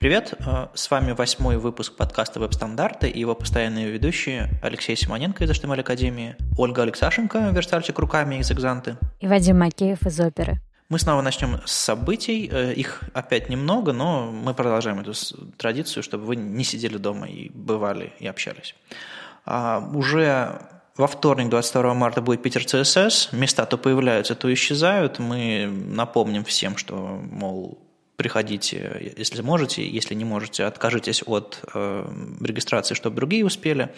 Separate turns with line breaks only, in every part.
Привет, э, с вами восьмой выпуск подкаста «Веб-стандарты» и его постоянные ведущие Алексей Симоненко из HTML Академии, Ольга Алексашенко, верстальщик руками из «Экзанты»
и Вадим Макеев из «Оперы».
Мы снова начнем с событий. Э, их опять немного, но мы продолжаем эту традицию, чтобы вы не сидели дома и бывали и общались. А, уже во вторник, 22 марта, будет Питер ЦСС. Места то появляются, то исчезают. Мы напомним всем, что, мол, приходите, если можете, если не можете, откажитесь от э, регистрации, чтобы другие успели.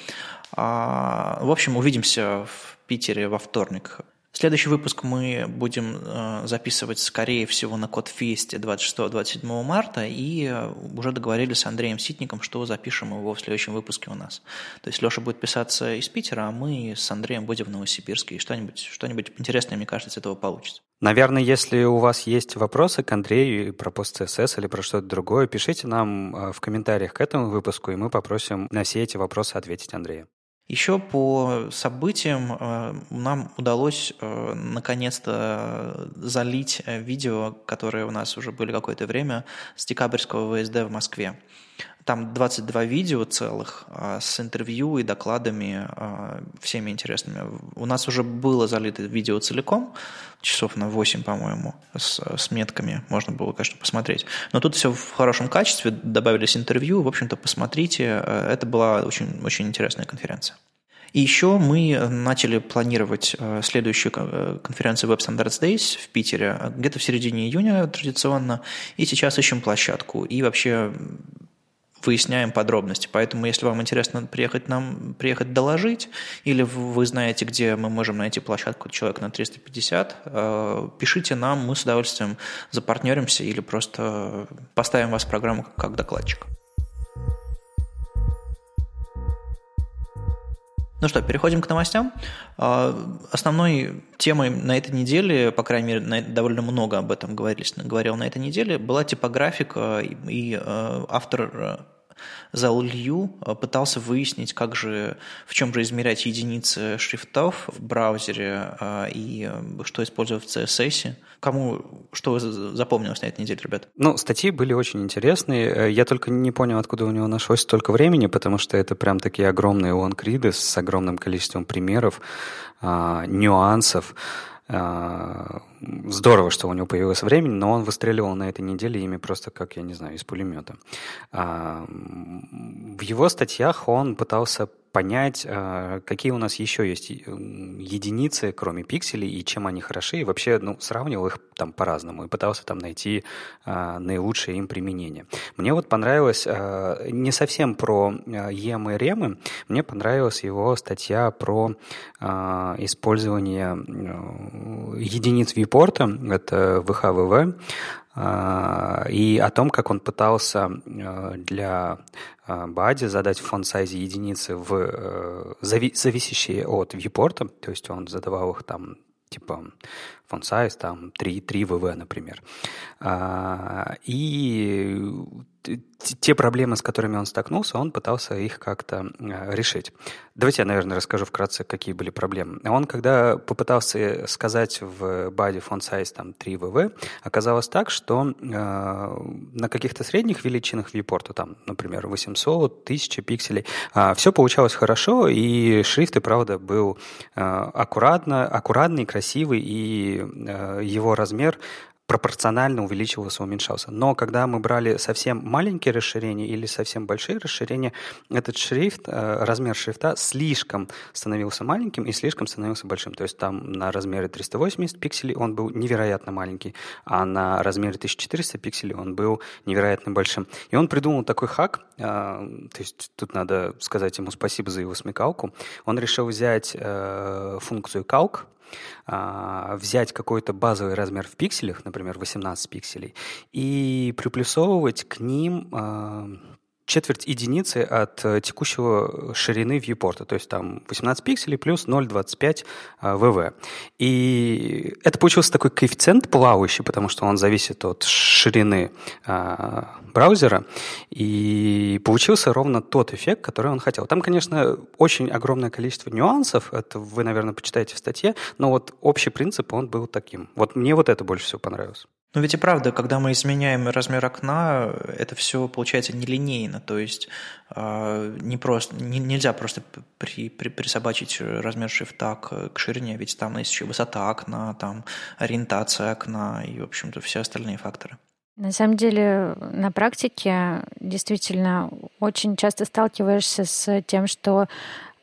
А, в общем, увидимся в Питере во вторник. Следующий выпуск мы будем э, записывать, скорее всего, на Кодфесте 26-27 марта, и э, уже договорились с Андреем Ситником, что запишем его в следующем выпуске у нас. То есть Леша будет писаться из Питера, а мы с Андреем будем в Новосибирске, и что-нибудь что интересное, мне кажется, из этого получится.
Наверное, если у вас есть вопросы к Андрею про пост CSS или про что-то другое, пишите нам э, в комментариях к этому выпуску, и мы попросим на все эти вопросы ответить Андрею.
Еще по событиям э, нам удалось э, наконец-то залить э, видео, которые у нас уже были какое-то время, с декабрьского ВСД в Москве. Там 22 видео целых с интервью и докладами всеми интересными. У нас уже было залито видео целиком, часов на 8, по-моему, с, с метками. Можно было, конечно, посмотреть. Но тут все в хорошем качестве, добавились интервью. В общем-то, посмотрите. Это была очень, очень интересная конференция. И еще мы начали планировать э, следующую э, конференцию Web Standards Days в Питере где-то в середине июня традиционно. И сейчас ищем площадку. И вообще выясняем подробности. Поэтому, если вам интересно приехать нам, приехать доложить, или вы знаете, где мы можем найти площадку человек на 350, э, пишите нам, мы с удовольствием запартнеримся или просто поставим вас в программу как докладчик. Ну что, переходим к новостям. А, основной темой на этой неделе, по крайней мере, довольно много об этом говорились, говорил на этой неделе, была типографика и э, автор э, Зал Лью э, пытался выяснить, как же, в чем же измерять единицы шрифтов в браузере э, и э, что использовать в CSS. Кому что запомнилось на этой неделе, ребят?
Ну, статьи были очень интересные. Я только не понял, откуда у него нашлось столько времени, потому что это прям такие огромные лонгриды с огромным количеством примеров, нюансов. А, здорово, что у него появилось времени, но он выстреливал на этой неделе ими просто как, я не знаю, из пулемета. А, в его статьях он пытался понять, а, какие у нас еще есть единицы, кроме пикселей, и чем они хороши, и вообще ну, сравнивал их там по-разному, и пытался там найти наилучшее им применение. Мне вот понравилось, не совсем про EM и REM, мне понравилась его статья про использование единиц вьюпорта, это а, и о том, как он пытался а, для а, Бади задать фонд сайзе единицы в э, зависящие от вьюпорта, то есть он задавал их там типа font size, там 3, 3 VV, например. И те проблемы, с которыми он столкнулся, он пытался их как-то э, решить. Давайте я, наверное, расскажу вкратце, какие были проблемы. Он, когда попытался сказать в body font size там 3 VV, оказалось так, что э, на каких-то средних величинах viewport, там, например, 800, 1000 пикселей, э, все получалось хорошо, и шрифт, и правда, был э, аккуратно, аккуратный, красивый, и э, его размер пропорционально увеличивался, уменьшался. Но когда мы брали совсем маленькие расширения или совсем большие расширения, этот шрифт, э, размер шрифта слишком становился маленьким и слишком становился большим. То есть там на размере 380 пикселей он был невероятно маленький, а на размере 1400 пикселей он был невероятно большим. И он придумал такой хак, э, то есть тут надо сказать ему спасибо за его смекалку. Он решил взять э, функцию calc, а, взять какой-то базовый размер в пикселях, например, 18 пикселей, и приплюсовывать к ним а, четверть единицы от э, текущего ширины вьюпорта, то есть там 18 пикселей плюс 0,25 ВВ. И это получился такой коэффициент плавающий, потому что он зависит от ширины а, браузера, и получился ровно тот эффект, который он хотел. Там, конечно, очень огромное количество нюансов, это вы, наверное, почитаете в статье, но вот общий принцип, он был таким. Вот мне вот это больше всего понравилось.
Ну ведь и правда, когда мы изменяем размер окна, это все получается нелинейно, то есть э, не просто, не, нельзя просто при, при, присобачить размер шрифта к, к ширине, ведь там есть еще высота окна, там ориентация окна и, в общем-то, все остальные факторы.
На самом деле, на практике действительно очень часто сталкиваешься с тем, что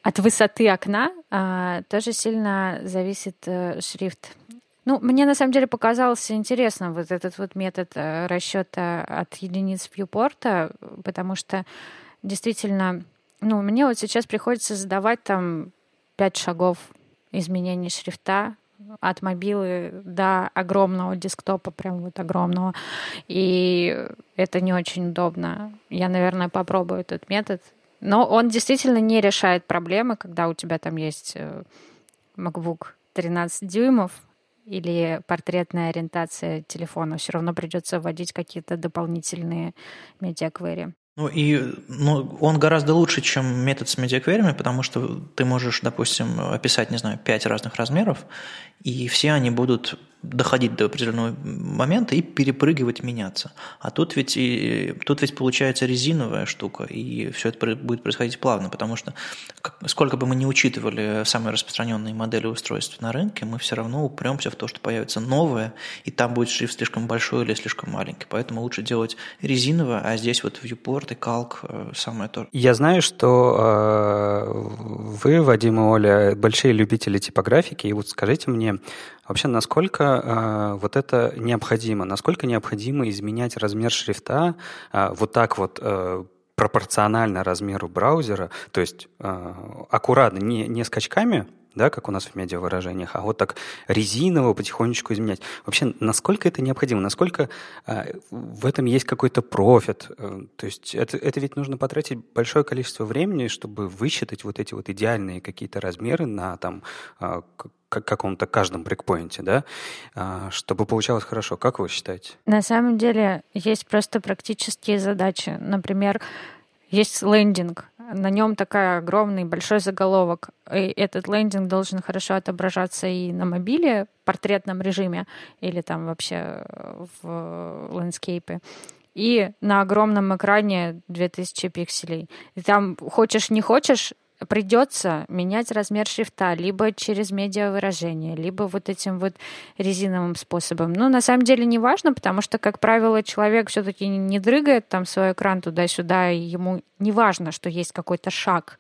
от высоты окна а, тоже сильно зависит а, шрифт ну, мне на самом деле показался интересным вот этот вот метод э, расчета от единиц вьюпорта, потому что действительно, ну, мне вот сейчас приходится задавать там пять шагов изменений шрифта от мобилы до огромного десктопа, прям вот огромного. И это не очень удобно. Я, наверное, попробую этот метод. Но он действительно не решает проблемы, когда у тебя там есть э, MacBook 13 дюймов, или портретная ориентация телефона. Все равно придется вводить какие-то дополнительные медиаквери.
Ну и ну, он гораздо лучше, чем метод с медиакверями, потому что ты можешь, допустим, описать, не знаю, пять разных размеров, и все они будут доходить до определенного момента и перепрыгивать, меняться. А тут ведь, и, тут ведь получается резиновая штука, и все это будет происходить плавно, потому что сколько бы мы ни учитывали самые распространенные модели устройств на рынке, мы все равно упремся в то, что появится новое, и там будет шрифт слишком большой или слишком маленький. Поэтому лучше делать резиновое, а здесь вот viewport и калк э, самое то.
Я знаю, что э, вы, Вадим и Оля, большие любители типографики, и вот скажите мне, Вообще, насколько э, вот это необходимо? Насколько необходимо изменять размер шрифта э, вот так вот э, пропорционально размеру браузера, то есть э, аккуратно, не, не скачками, да, как у нас в медиавыражениях, а вот так резиново потихонечку изменять. Вообще, насколько это необходимо? Насколько э, в этом есть какой-то профит? Э, то есть это, это ведь нужно потратить большое количество времени, чтобы высчитать вот эти вот идеальные какие-то размеры на там э, каком-то каждом брейкпоинте, да, э, чтобы получалось хорошо. Как вы считаете?
На самом деле есть просто практические задачи. Например, есть лендинг, на нем такой огромный большой заголовок. И этот лендинг должен хорошо отображаться и на мобиле в портретном режиме, или там вообще в ландскейпе, и на огромном экране 2000 пикселей. И там хочешь не хочешь, придется менять размер шрифта либо через медиавыражение, либо вот этим вот резиновым способом. Но на самом деле не важно, потому что, как правило, человек все-таки не дрыгает там свой экран туда-сюда, и ему не важно, что есть какой-то шаг.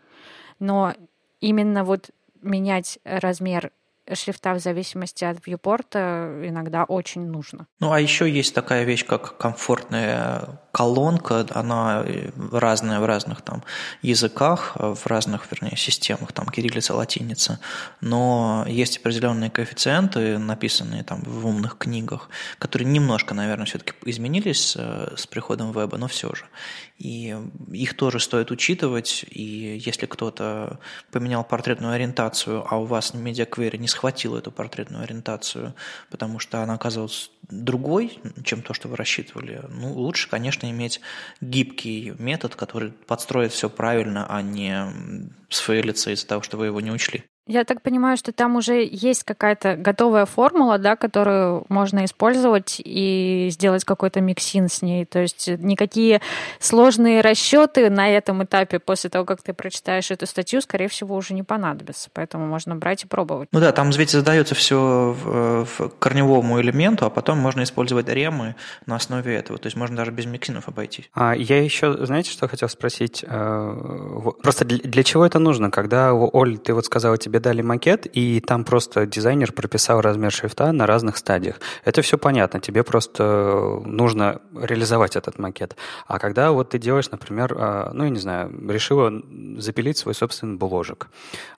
Но именно вот менять размер шрифта в зависимости от вьюпорта иногда очень нужно.
Ну, а еще есть такая вещь, как комфортная колонка, она разная в разных там языках, в разных, вернее, системах, там кириллица, латиница, но есть определенные коэффициенты, написанные там в умных книгах, которые немножко, наверное, все-таки изменились э, с приходом веба, но все же. И их тоже стоит учитывать, и если кто-то поменял портретную ориентацию, а у вас на медиаквере не схватил эту портретную ориентацию, потому что она оказалась другой, чем то, что вы рассчитывали, ну, лучше, конечно, иметь гибкий метод, который подстроит все правильно, а не сфейлиться из-за того, что вы его не учли.
Я так понимаю, что там уже есть какая-то готовая формула, да, которую можно использовать и сделать какой-то миксин с ней. То есть никакие сложные расчеты на этом этапе после того, как ты прочитаешь эту статью, скорее всего, уже не понадобятся. Поэтому можно брать и пробовать.
Ну да, там ведь задается все в, в корневому элементу, а потом можно использовать ремы на основе этого. То есть можно даже без миксинов обойтись.
А я еще, знаете, что хотел спросить? Э, просто для чего это нужно? Когда, Оль, ты вот сказала тебе дали макет, и там просто дизайнер прописал размер шрифта на разных стадиях. Это все понятно, тебе просто нужно реализовать этот макет. А когда вот ты делаешь, например, а, ну, я не знаю, решила запилить свой собственный бложек,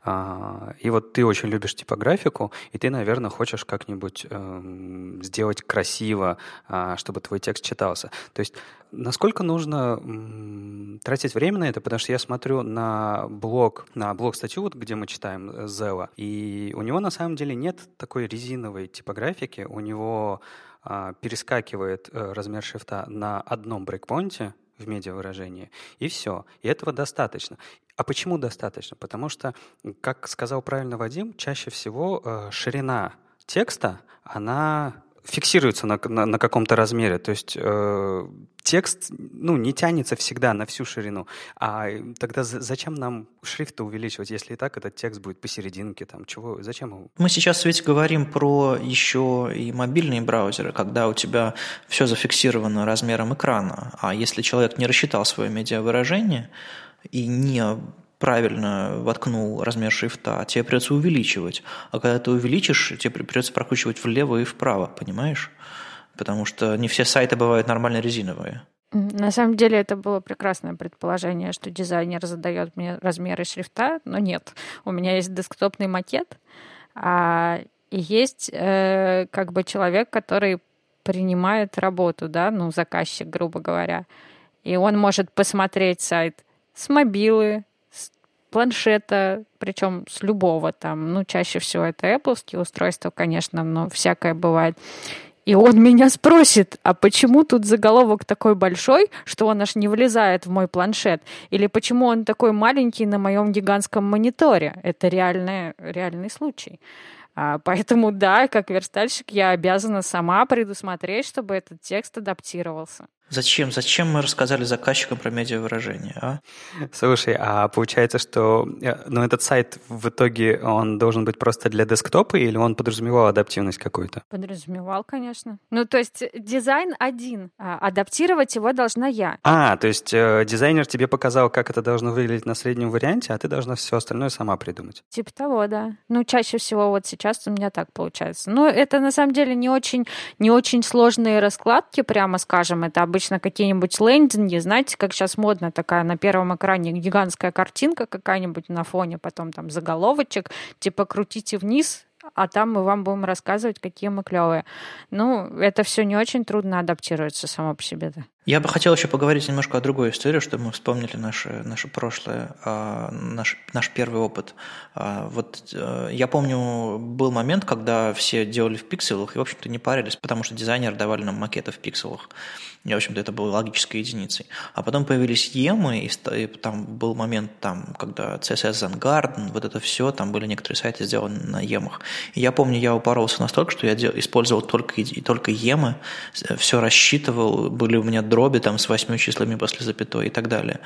а, и вот ты очень любишь типографику, и ты, наверное, хочешь как-нибудь эм, сделать красиво, а, чтобы твой текст читался. То есть насколько нужно тратить время на это, потому что я смотрю на блог, на блог-статью, вот, где мы читаем э, Зела, и у него на самом деле нет такой резиновой типографики, у него а, перескакивает а, размер шрифта на одном брейкпоинте в медиавыражении, и все. И этого достаточно. А почему достаточно? Потому что, как сказал правильно Вадим, чаще всего э, ширина текста, она фиксируется на, на, на каком-то размере. То есть э, текст ну, не тянется всегда на всю ширину. А тогда зачем нам шрифт увеличивать, если и так этот текст будет посерединке? Там, чего, зачем его?
Мы сейчас ведь говорим про еще и мобильные браузеры, когда у тебя все зафиксировано размером экрана. А если человек не рассчитал свое медиавыражение и не правильно воткнул размер шрифта, тебе придется увеличивать. А когда ты увеличишь, тебе придется прокручивать влево и вправо, понимаешь? Потому что не все сайты бывают нормально резиновые.
На самом деле это было прекрасное предположение, что дизайнер задает мне размеры шрифта, но нет. У меня есть десктопный макет, а, есть э, как бы человек, который принимает работу, да, ну, заказчик, грубо говоря. И он может посмотреть сайт с мобилы, планшета, причем с любого там, ну, чаще всего это Apple устройства, конечно, но всякое бывает. И он меня спросит, а почему тут заголовок такой большой, что он аж не влезает в мой планшет? Или почему он такой маленький на моем гигантском мониторе? Это реальный, реальный случай. А, поэтому да, как верстальщик я обязана сама предусмотреть, чтобы этот текст адаптировался.
Зачем? Зачем мы рассказали заказчикам про медиавыражение, а?
Слушай, а получается, что э, ну, этот сайт в итоге он должен быть просто для десктопа или он подразумевал адаптивность какую-то?
Подразумевал, конечно. Ну, то есть дизайн один, а адаптировать его должна я.
А, то есть э, дизайнер тебе показал, как это должно выглядеть на среднем варианте, а ты должна все остальное сама придумать.
Типа того, да. Ну, чаще всего вот сейчас у меня так получается. Ну, это на самом деле не очень, не очень сложные раскладки, прямо скажем. Это обычно какие-нибудь лендинги, знаете, как сейчас модно такая на первом экране гигантская картинка какая-нибудь на фоне, потом там заголовочек, типа крутите вниз, а там мы вам будем рассказывать, какие мы клевые. Ну, это все не очень трудно адаптируется само по себе. Да.
Я бы хотел еще поговорить немножко о другой истории, чтобы мы вспомнили наше, наше прошлое, а, наш, наш первый опыт. А, вот э, я помню, был момент, когда все делали в пикселах и, в общем-то, не парились, потому что дизайнеры давали нам макеты в пикселах. И, в общем-то, это было логической единицей. А потом появились емы, и, там был момент, там, когда CSS Zen вот это все, там были некоторые сайты сделаны на емах. И я помню, я упоролся настолько, что я использовал только, только емы, все рассчитывал, были у меня дроби там с восьми числами после запятой и так далее.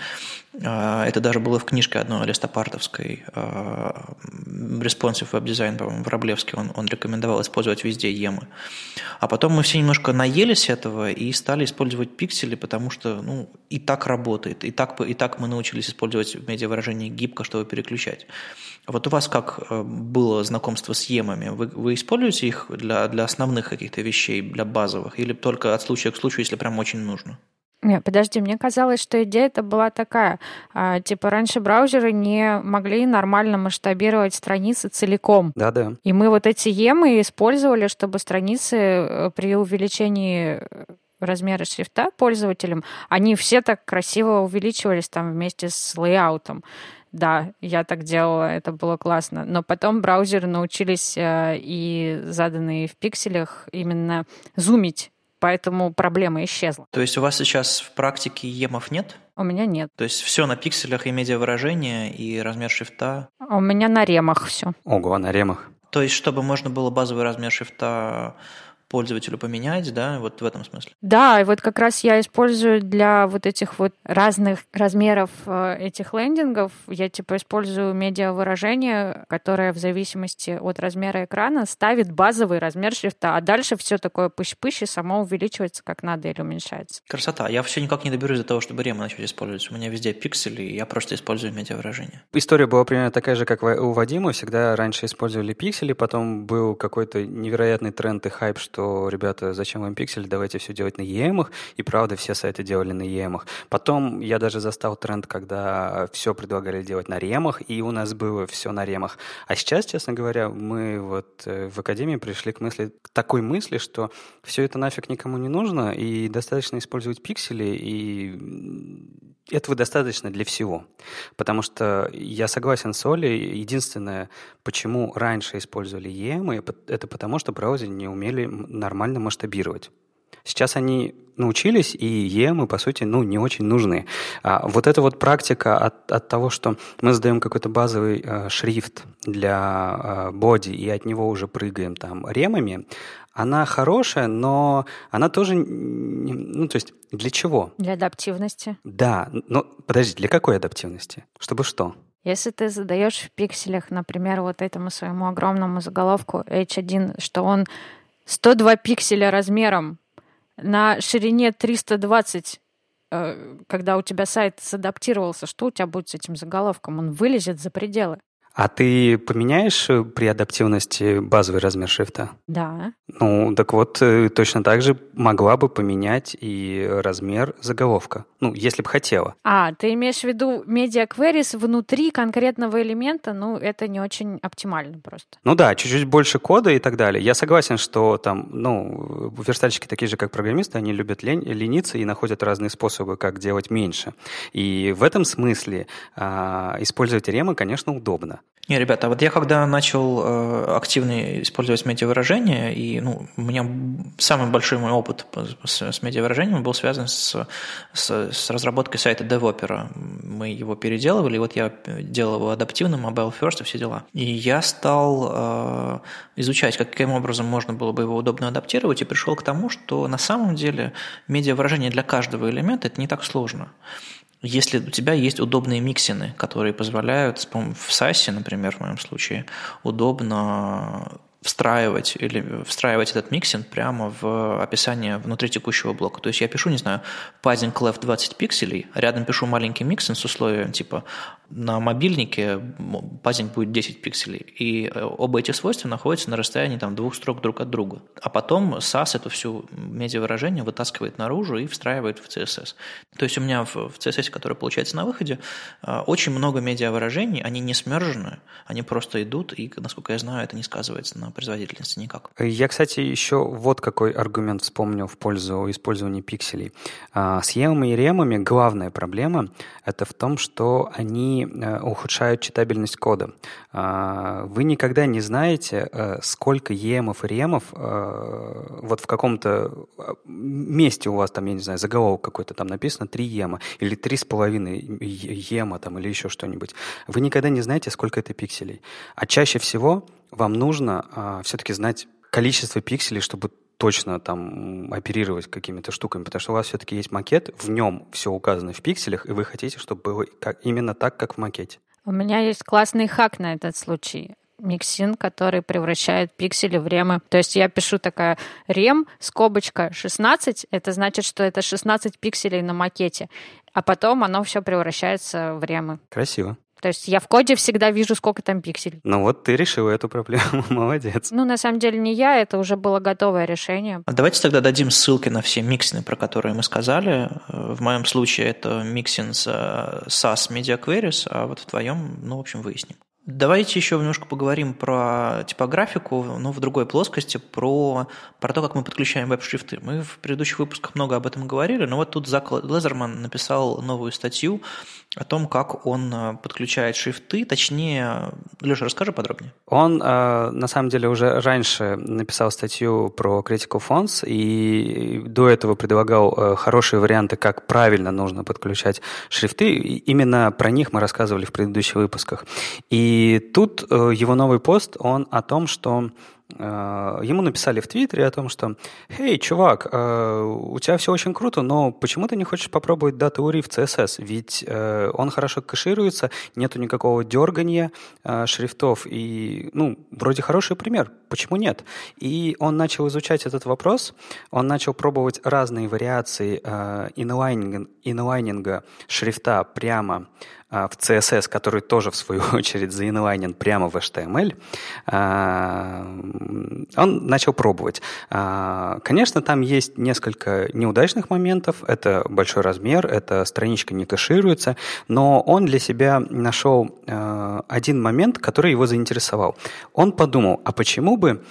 А, это даже было в книжке одной листопартовской а, Responsive Web Design, по-моему, Враблевский, он, он рекомендовал использовать везде емы. А потом мы все немножко наелись этого и стали использовать пиксели, потому что ну, и так работает, и так, и так мы научились использовать медиавыражение гибко, чтобы переключать. Вот у вас как э, было знакомство с емами? Вы, вы используете их для, для основных каких-то вещей, для базовых, или только от случая к случаю, если прям очень нужно?
Нет, подожди, мне казалось, что идея это была такая. А, типа раньше браузеры не могли нормально масштабировать страницы целиком.
Да-да.
И мы вот эти емы использовали, чтобы страницы э, при увеличении э, размера шрифта пользователям, они все так красиво увеличивались там вместе с лейаутом. Да, я так делала, это было классно. Но потом браузеры научились э, и заданные в пикселях именно зумить поэтому проблема исчезла.
То есть у вас сейчас в практике емов нет?
У меня нет.
То есть все на пикселях и медиавыражение, и размер шрифта?
У меня на ремах все.
Ого, на ремах.
То есть, чтобы можно было базовый размер шрифта пользователю поменять, да, вот в этом смысле.
Да, и вот как раз я использую для вот этих вот разных размеров э, этих лендингов, я типа использую медиавыражение, которое в зависимости от размера экрана ставит базовый размер шрифта, а дальше все такое пыщ-пыщ и само увеличивается как надо или уменьшается.
Красота. Я все никак не доберусь до того, чтобы ремы начать использовать. У меня везде пиксели, и я просто использую медиавыражение.
История была примерно такая же, как у Вадима. Всегда раньше использовали пиксели, потом был какой-то невероятный тренд и хайп, что что, ребята, зачем вам пиксель, давайте все делать на EM, и правда все сайты делали на EM. Потом я даже застал тренд, когда все предлагали делать на ремах, и у нас было все на ремах. А сейчас, честно говоря, мы вот э, в Академии пришли к мысли, к такой мысли, что все это нафиг никому не нужно, и достаточно использовать пиксели, и этого достаточно для всего. Потому что я согласен с Олей. Единственное, почему раньше использовали EM, это потому, что браузеры не умели нормально масштабировать. Сейчас они научились, и EM, по сути, ну, не очень нужны. А вот эта вот практика от, от того, что мы задаем какой-то базовый э, шрифт для э, боди, и от него уже прыгаем там ремами, она хорошая, но она тоже, ну, то есть для чего?
Для адаптивности.
Да, но подожди, для какой адаптивности? Чтобы что?
Если ты задаешь в пикселях, например, вот этому своему огромному заголовку H1, что он 102 пикселя размером на ширине 320, э, когда у тебя сайт садаптировался, что у тебя будет с этим заголовком? Он вылезет за пределы.
А ты поменяешь э, при адаптивности базовый размер шрифта?
Да.
Ну, так вот, э, точно так же могла бы поменять и размер заголовка. Ну, если бы хотела.
А, ты имеешь в виду media queries внутри конкретного элемента? Ну, это не очень оптимально просто.
Ну да, чуть-чуть больше кода и так далее. Я согласен, что там, ну, верстальщики такие же, как программисты, они любят лень, лениться и находят разные способы, как делать меньше. И в этом смысле а, использовать ремы, конечно, удобно.
Не, ребята, вот я когда начал э, активно использовать медиавыражение, и ну, у меня самый большой мой опыт с, с медиавыражением был связан с, с, с разработкой сайта DevOpera. Мы его переделывали, и вот я делал его адаптивным, mobile first и все дела. И я стал э, изучать, каким образом можно было бы его удобно адаптировать, и пришел к тому, что на самом деле медиавыражение для каждого элемента – это не так сложно. Если у тебя есть удобные mixin ы, которые позволяют в Sass, например, в моем случае, удобно встраивать или встраивать этот mixin прямо в описание внутри текущего блока. То есть я пишу, не знаю, padding left 20 пикселей, рядом пишу маленький mixin с условием типа на мобильнике padding будет 10 пикселей, и э, оба эти свойства находятся на расстоянии там, двух строк друг от друга. А потом Sass эту всю медиавыражение вытаскивает наружу и встраивает в CSS. То есть у меня в, CSS, который получается на выходе, э, очень много медиавыражений, они не смержены, они просто идут, и, насколько я знаю, это не сказывается на производительности никак.
Я, кстати, еще вот какой аргумент вспомнил в пользу использования пикселей. А, с емами и ремами главная проблема – это в том, что они Э, ухудшают читабельность кода. А, вы никогда не знаете, э, сколько емов и ремов э, вот в каком-то месте у вас там, я не знаю, заголовок какой-то там написано 3 ема или 3,5 ема там или еще что-нибудь. Вы никогда не знаете, сколько это пикселей. А чаще всего вам нужно а, все-таки знать количество пикселей, чтобы точно там оперировать какими-то штуками, потому что у вас все-таки есть макет, в нем все указано в пикселях, и вы хотите, чтобы было как, именно так, как в макете.
У меня есть классный хак на этот случай миксин, который превращает пиксели в ремы. То есть я пишу такая рем, скобочка 16, это значит, что это 16 пикселей на макете, а потом оно все превращается в ремы.
Красиво.
То есть я в коде всегда вижу, сколько там пикселей.
Ну вот ты решила эту проблему, молодец.
Ну, на самом деле не я, это уже было готовое решение.
А давайте тогда дадим ссылки на все миксины, про которые мы сказали. В моем случае это миксин с SAS Media Queries, а вот в твоем, ну, в общем, выясним. Давайте еще немножко поговорим про типографику, но в другой плоскости, про, про то, как мы подключаем веб-шрифты. Мы в предыдущих выпусках много об этом говорили, но вот тут Зак Лезерман написал новую статью о том, как он э, подключает шрифты, точнее, Леша, расскажи подробнее.
Он, э, на самом деле, уже раньше написал статью про Critical Fonts и до этого предлагал э, хорошие варианты, как правильно нужно подключать шрифты. Именно про них мы рассказывали в предыдущих выпусках. И тут его новый пост, он о том, что ему написали в Твиттере о том, что «Эй, чувак, э, у тебя все очень круто, но почему ты не хочешь попробовать URI в CSS? Ведь э, он хорошо кэшируется, нету никакого дергания шрифтов, и, ну, вроде хороший пример, почему нет?» И он начал изучать этот вопрос, он начал пробовать разные вариации инлайнинга, шрифта прямо в CSS, который тоже, в свою очередь, заинлайнен прямо в HTML, а, он начал пробовать. А, конечно, там есть несколько неудачных моментов. Это большой размер, эта страничка не кэшируется, но он для себя нашел один момент, который его заинтересовал. Он подумал, а почему бы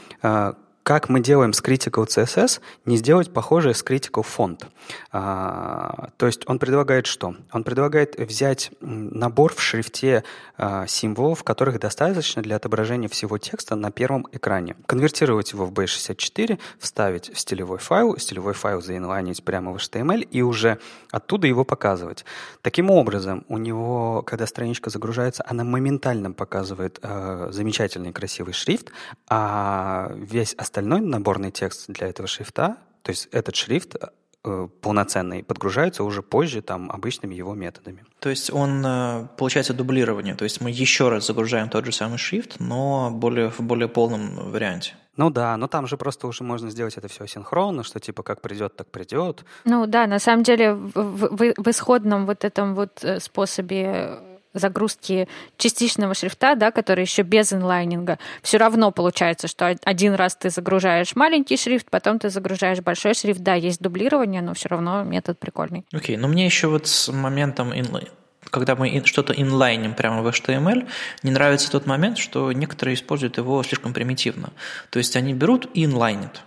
как мы делаем с Critical CSS, не сделать похожее с Critical Font. А, то есть он предлагает что? Он предлагает взять набор в шрифте а, символов, которых достаточно для отображения всего текста на первом экране. Конвертировать его в B64, вставить в стилевой файл, стилевой файл заинлайнить прямо в HTML и уже оттуда его показывать. Таким образом, у него, когда страничка загружается, она моментально показывает э, замечательный красивый шрифт, а весь остальной остальной наборный текст для этого шрифта, то есть этот шрифт Э, полноценный подгружаются уже позже там обычными его методами.
То есть он э, получается дублирование, то есть мы еще раз загружаем тот же самый шрифт, но более, в более полном варианте.
Ну да, но там же просто уже можно сделать это все синхронно, что типа как придет, так придет.
Ну да, на самом деле в, в, в исходном вот этом вот э, способе загрузки частичного шрифта, да, который еще без инлайнинга, все равно получается, что один раз ты загружаешь маленький шрифт, потом ты загружаешь большой шрифт. Да, есть дублирование, но все равно метод прикольный.
Окей, okay, но мне еще вот с моментом inline когда мы что-то инлайним прямо в HTML, не нравится тот момент, что некоторые используют его слишком примитивно. То есть они берут и инлайнят,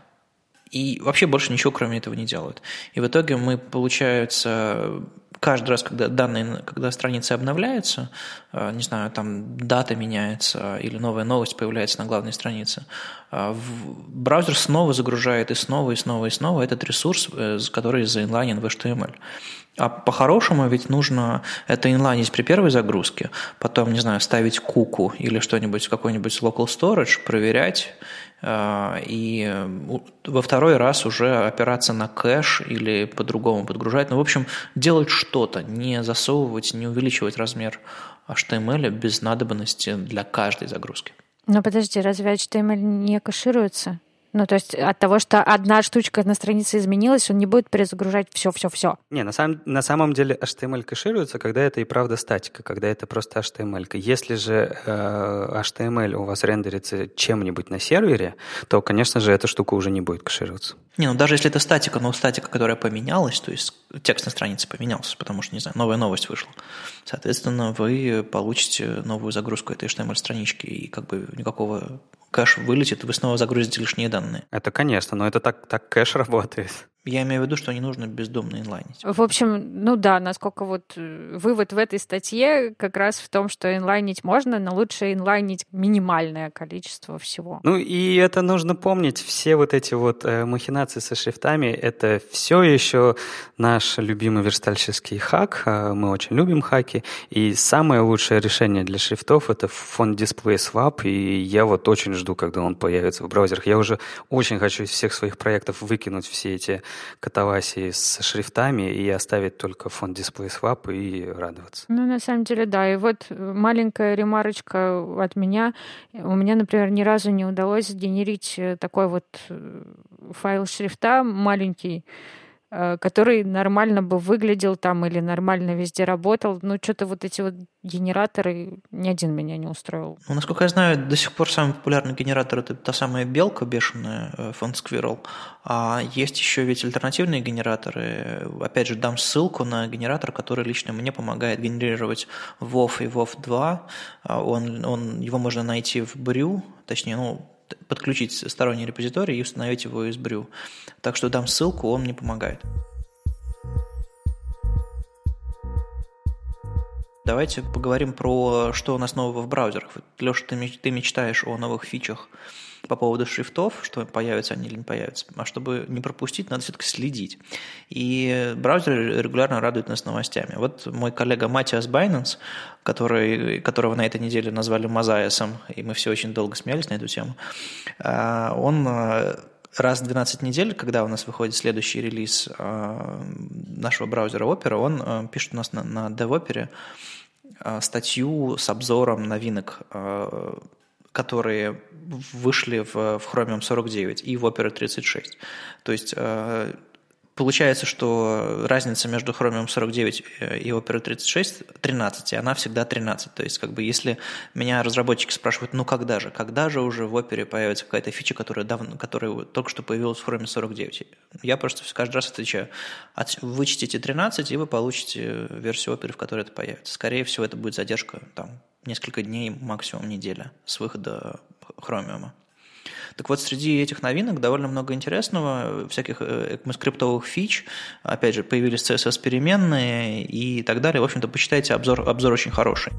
и вообще больше ничего кроме этого не делают. И в итоге мы, получается, каждый раз, когда данные, когда страницы обновляются, э, не знаю, там дата меняется или новая новость появляется на главной странице, э, браузер снова загружает и снова, и снова, и снова этот ресурс, э, который заинлайнен в HTML. А по-хорошему ведь нужно это инлайнить при первой загрузке, потом, не знаю, ставить куку или что-нибудь, какой-нибудь local storage, проверять, и во второй раз уже опираться на кэш или по-другому подгружать. Ну, в общем, делать что-то, не засовывать, не увеличивать размер HTML без надобности для каждой загрузки.
Но подожди, разве HTML не кэшируется? Ну, то есть от того, что одна штучка на странице изменилась, он не будет перезагружать все-все-все.
Не, на самом, на самом деле HTML кэшируется, когда это и правда статика, когда это просто HTML. Если же э, HTML у вас рендерится чем-нибудь на сервере, то, конечно же, эта штука уже не будет кэшироваться.
Не, ну даже если это статика, но статика, которая поменялась, то есть текст на странице поменялся, потому что, не знаю, новая новость вышла. Соответственно, вы получите новую загрузку этой HTML-странички, и как бы никакого кэш вылетит, и вы снова загрузите лишние данные.
Это, конечно, но это так, так кэш работает.
Я имею в виду, что не нужно бездумно инлайнить.
В общем, ну да, насколько вот э, вывод в этой статье как раз в том, что инлайнить можно, но лучше инлайнить минимальное количество всего.
Ну и это нужно помнить. Все вот эти вот э, махинации со шрифтами, это все еще наш любимый верстальщический хак. Э, мы очень любим хаки. И самое лучшее решение для шрифтов — это фон Display Swap. И я вот очень жду, когда он появится в браузерах. Я уже очень хочу из всех своих проектов выкинуть все эти катавасии с шрифтами и оставить только фон Display Swap и радоваться.
Ну, на самом деле, да. И вот маленькая ремарочка от меня. У меня, например, ни разу не удалось сгенерить э, такой вот э, файл шрифта маленький, Э, который нормально бы выглядел там или нормально везде работал. Ну, что-то вот эти вот генераторы, ни один меня не устроил.
Ну, насколько я знаю, до сих пор самый популярный генератор – это та самая белка бешеная, э, фонд Squirrel. А есть еще ведь альтернативные генераторы. Опять же, дам ссылку на генератор, который лично мне помогает генерировать WoW и WoW 2. А он, он, его можно найти в Brew, точнее, ну, подключить сторонний репозиторий и установить его из Brew. Так что дам ссылку, он мне помогает. Давайте поговорим про что у нас нового в браузерах. Леша, ты, ты мечтаешь о новых фичах по поводу шрифтов, что появятся они или не появятся. А чтобы не пропустить, надо все-таки следить. И браузер регулярно радует нас новостями. Вот мой коллега Матиас Байнанс, который, которого на этой неделе назвали Мазаесом, и мы все очень долго смеялись на эту тему, а, он а, раз в 12 недель, когда у нас выходит следующий релиз а, нашего браузера Opera, он пишет у нас на, на DevOpera статью с обзором новинок которые вышли в, в Chromium 49 и в Opera 36. То есть э, получается, что разница между Chromium 49 и Opera 36 13, и она всегда 13. То есть, как бы, если меня разработчики спрашивают, ну когда же, когда же уже в Opera появится какая-то фича, которая, давно, которая только что появилась в Chromium 49, я просто каждый раз отвечаю, вычтите 13, и вы получите версию Opera, в которой это появится. Скорее всего, это будет задержка там несколько дней, максимум неделя с выхода Chromium. Так вот, среди этих новинок довольно много интересного, всяких э, фич, опять же, появились CSS-переменные и так далее. В общем-то, почитайте, обзор, обзор очень хороший.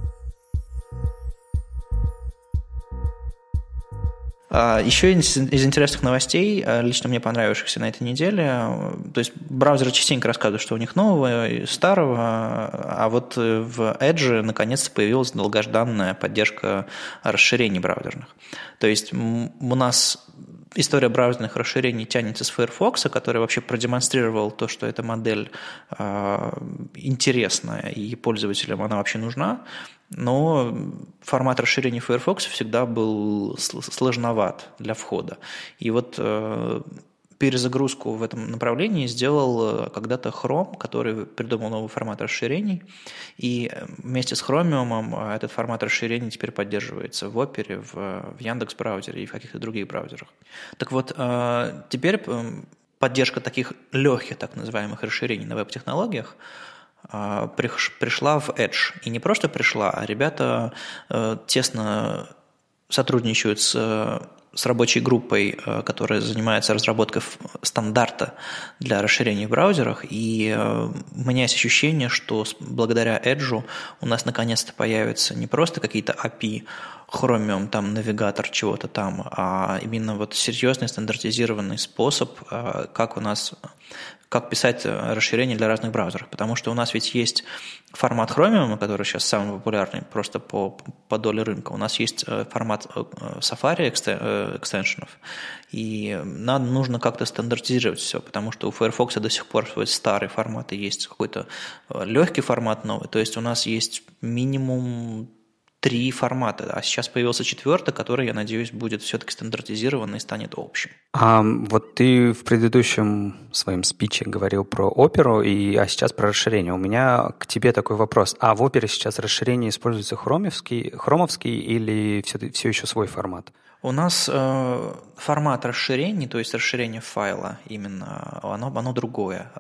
Еще из, из интересных новостей, а, лично мне понравившихся на этой неделе, то есть браузеры частенько рассказывают, что у них нового и старого, а вот в Edge наконец-то появилась долгожданная поддержка расширений браузерных. То есть у нас история браузерных расширений тянется с Firefox, который вообще продемонстрировал то, что эта модель э, интересная и пользователям она вообще нужна, но формат расширений Firefox всегда был сложноват для входа. И вот э, перезагрузку в этом направлении сделал э, когда-то Chrome, который придумал новый формат расширений. И вместе с Chromium э, этот формат расширений теперь поддерживается в Opera, в, в Яндекс браузере и в каких-то других браузерах. Так вот, теперь поддержка таких легких, так называемых расширений на веб-технологиях пришла в Edge. И не просто пришла, а ребята тесно сотрудничают с с рабочей группой, э, которая занимается разработкой стандарта для расширений в браузерах, и э, у меня есть ощущение, что благодаря Edge у нас наконец-то появятся не просто какие-то API, Chromium, там, навигатор чего-то там, а именно вот серьезный стандартизированный способ, э, как у нас как писать э, расширения для разных браузеров. Потому что у нас ведь есть формат Chromium, который сейчас самый популярный просто по, по доле рынка. У нас есть э, формат э, Safari экстеншенов. И нам нужно как-то стандартизировать все, потому что у Firefox до сих пор свой старый формат и есть какой-то легкий формат новый. То есть у нас есть минимум три формата, а сейчас появился четвертый, который, я надеюсь, будет все-таки стандартизирован и станет общим.
А вот ты в предыдущем своем спиче говорил про оперу, и, а сейчас про расширение. У меня к тебе такой вопрос. А в опере сейчас расширение используется хромовский, хромовский или все, все еще свой формат?
У нас э, формат расширений, то есть расширение файла именно, оно, оно другое.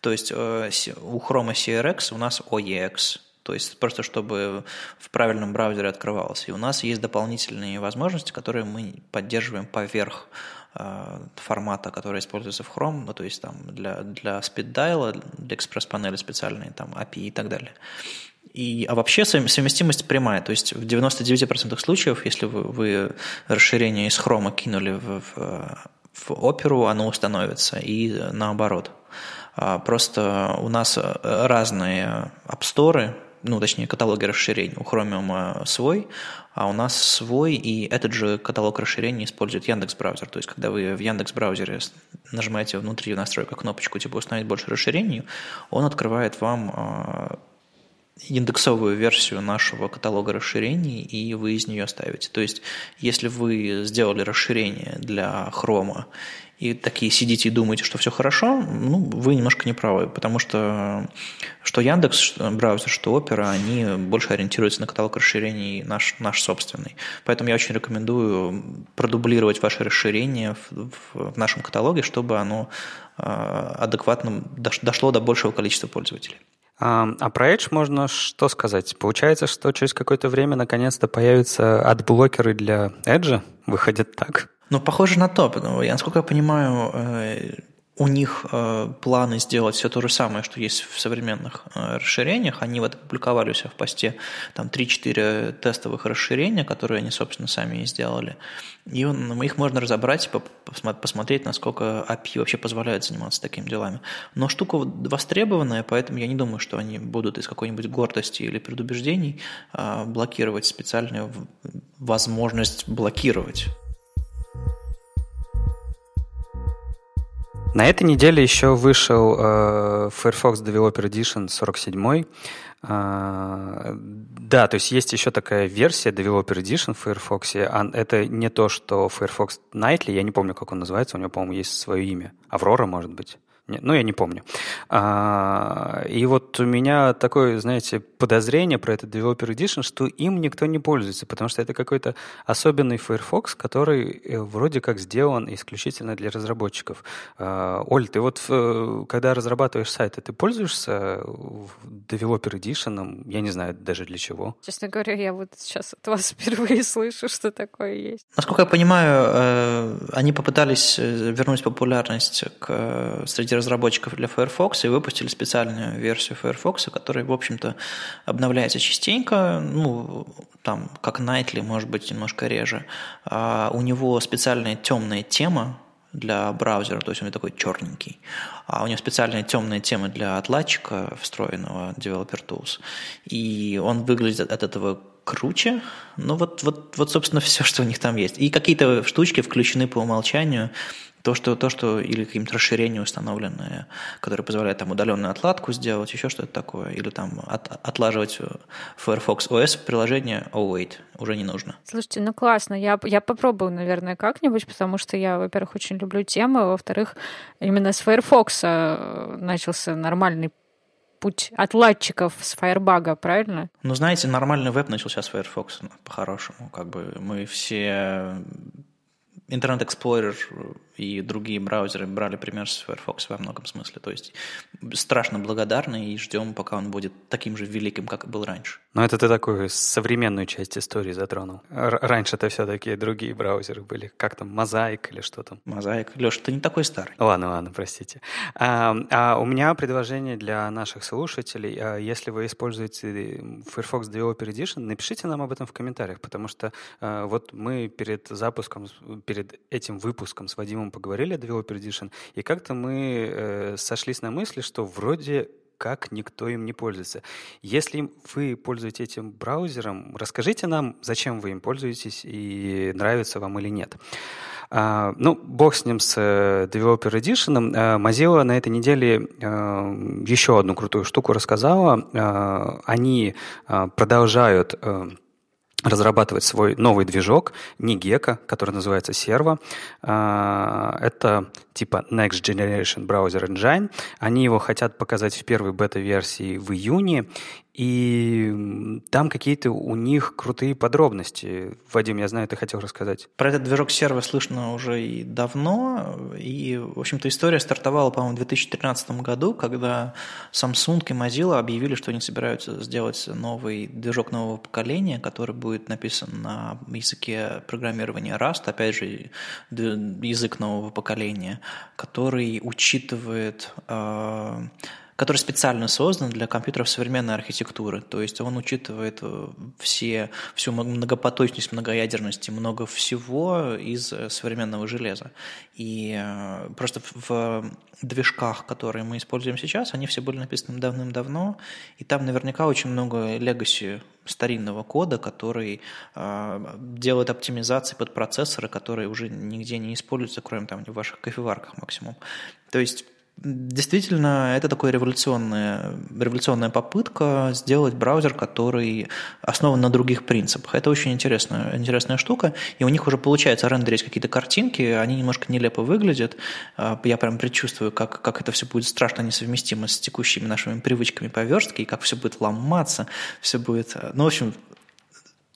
То есть э, у Chrome CRX у нас OEX, то есть просто чтобы в правильном браузере открывалось. И у нас есть дополнительные возможности, которые мы поддерживаем поверх э, формата, который используется в Chrome, ну, то есть там для, для speed для экспресс-панели специальные, там API и так далее. И, а вообще совместимость прямая, то есть в 99% случаев, если вы, вы расширение из Chrome кинули в, в, в Opera, оно установится, и наоборот. А просто у нас разные апсторы, ну, точнее, каталоги расширений. У Chromium свой, а у нас свой, и этот же каталог расширений использует Яндекс браузер. То есть, когда вы в Яндекс браузере нажимаете внутри настройка кнопочку типа «Установить больше расширений», он открывает вам а, индексовую версию нашего каталога расширений, и вы из нее ставите. То есть, если вы сделали расширение для хрома и такие сидите и думаете, что все хорошо, ну, вы немножко не правы, потому что что Яндекс браузер, что Opera, они больше ориентируются на каталог расширений наш, наш собственный. Поэтому я очень рекомендую продублировать ваше расширение в, в, в нашем каталоге, чтобы оно э, адекватно дошло до большего количества пользователей.
А, про Edge можно что сказать? Получается, что через какое-то время наконец-то появятся адблокеры для Edge? Выходит так?
Ну, похоже на то, потому я, насколько я понимаю, э, у них э, планы сделать все то же самое, что есть в современных э, расширениях. Они вот опубликовали у себя в посте там 3-4 тестовых расширения, которые они, собственно, сами и сделали. И он, ну, их можно разобрать посмотреть, насколько API вообще позволяет заниматься такими делами. Но штука востребованная, поэтому я не думаю, что они будут из какой-нибудь гордости или предубеждений блокировать специальную возможность блокировать.
На этой неделе еще вышел э, Firefox Developer Edition 47. Э, да, то есть есть еще такая версия Developer Edition в Firefox. Это не то, что Firefox Nightly, я не помню, как он называется, у него, по-моему, есть свое имя. Аврора, может быть. Ну, я не помню. А, и вот у меня такое, знаете, подозрение про этот Developer Edition, что им никто не пользуется, потому что это какой-то особенный Firefox, который э, вроде как сделан исключительно для разработчиков. А, Оль, ты вот э, когда разрабатываешь сайты, ты пользуешься Developer Edition? Я не знаю даже для чего.
Честно говоря, я вот сейчас от вас впервые слышу, что такое есть.
Насколько я понимаю, э, они попытались вернуть популярность к среди разработчиков для Firefox и выпустили специальную версию Firefox, которая, в общем-то, обновляется частенько, ну, там, как Nightly, может быть, немножко реже. А у него специальная темная тема, для браузера, то есть он такой черненький. А у него специальная темная тема для отладчика, встроенного Developer Tools. И он выглядит от этого круче. Ну вот, вот, вот, собственно, все, что у них там есть. И какие-то штучки включены по умолчанию. То, что, то, что или какие-то расширения установленные, которые позволяют там удаленную отладку сделать, еще что-то такое, или там от, отлаживать Firefox OS приложение, oh wait, уже не нужно.
Слушайте, ну классно, я, я попробую, наверное, как-нибудь, потому что я, во-первых, очень люблю тему, а во-вторых, именно с Firefox э, начался нормальный путь отладчиков с Firebug, правильно?
Ну, знаете, нормальный веб начался с Firefox, по-хорошему. Как бы мы все Internet Explorer и другие браузеры брали пример с Firefox во многом смысле. То есть страшно благодарны и ждем, пока он будет таким же великим, как и был раньше.
Но это ты такую современную часть истории затронул. Раньше-то все-таки другие браузеры были. Как там, Мозаик или что там?
Мозаик. Леша, ты не такой старый.
Ладно, ладно, простите. А, а у меня предложение для наших слушателей. А, если вы используете Firefox Developer Edition, напишите нам об этом в комментариях, потому что а, вот мы перед запуском, перед этим выпуском с Вадимом поговорили о Developer Edition, и как-то мы э, сошлись на мысли, что вроде как никто им не пользуется. Если вы пользуетесь этим браузером, расскажите нам, зачем вы им пользуетесь и нравится вам или нет. Uh, ну, бог с ним, с uh, Developer Edition. Uh, Mozilla на этой неделе еще одну крутую штуку рассказала. Они продолжают разрабатывать свой новый движок, не Gecko, который называется Servo. А, это типа Next Generation Browser Engine. Они его хотят показать в первой бета-версии в июне, и там какие-то у них крутые подробности. Вадим, я знаю, ты хотел рассказать.
Про этот движок серва слышно уже и давно. И, в общем-то, история стартовала, по-моему, в 2013 году, когда Samsung и Mozilla объявили, что они собираются сделать новый движок нового поколения, который будет написан на языке программирования Rust, опять же, язык нового поколения, который учитывает э, который специально создан для компьютеров современной архитектуры. То есть он учитывает э, все, всю многопоточность, многоядерность и много всего из э, современного железа. И э, просто в движках, которые мы используем сейчас, они все были написаны давным-давно, и там наверняка очень много легаси старинного кода, который э, делает оптимизации под процессоры, которые уже нигде не используются, кроме там в ваших кофеварках максимум. То есть Действительно, это такая революционная, революционная попытка сделать браузер, который основан на других принципах. Это очень интересная, интересная штука, и у них уже получается рендерить какие-то картинки, они немножко нелепо выглядят. А, я прям предчувствую, как, как это все будет страшно несовместимо с текущими нашими привычками по и как все будет ломаться, все будет... Ну, в общем,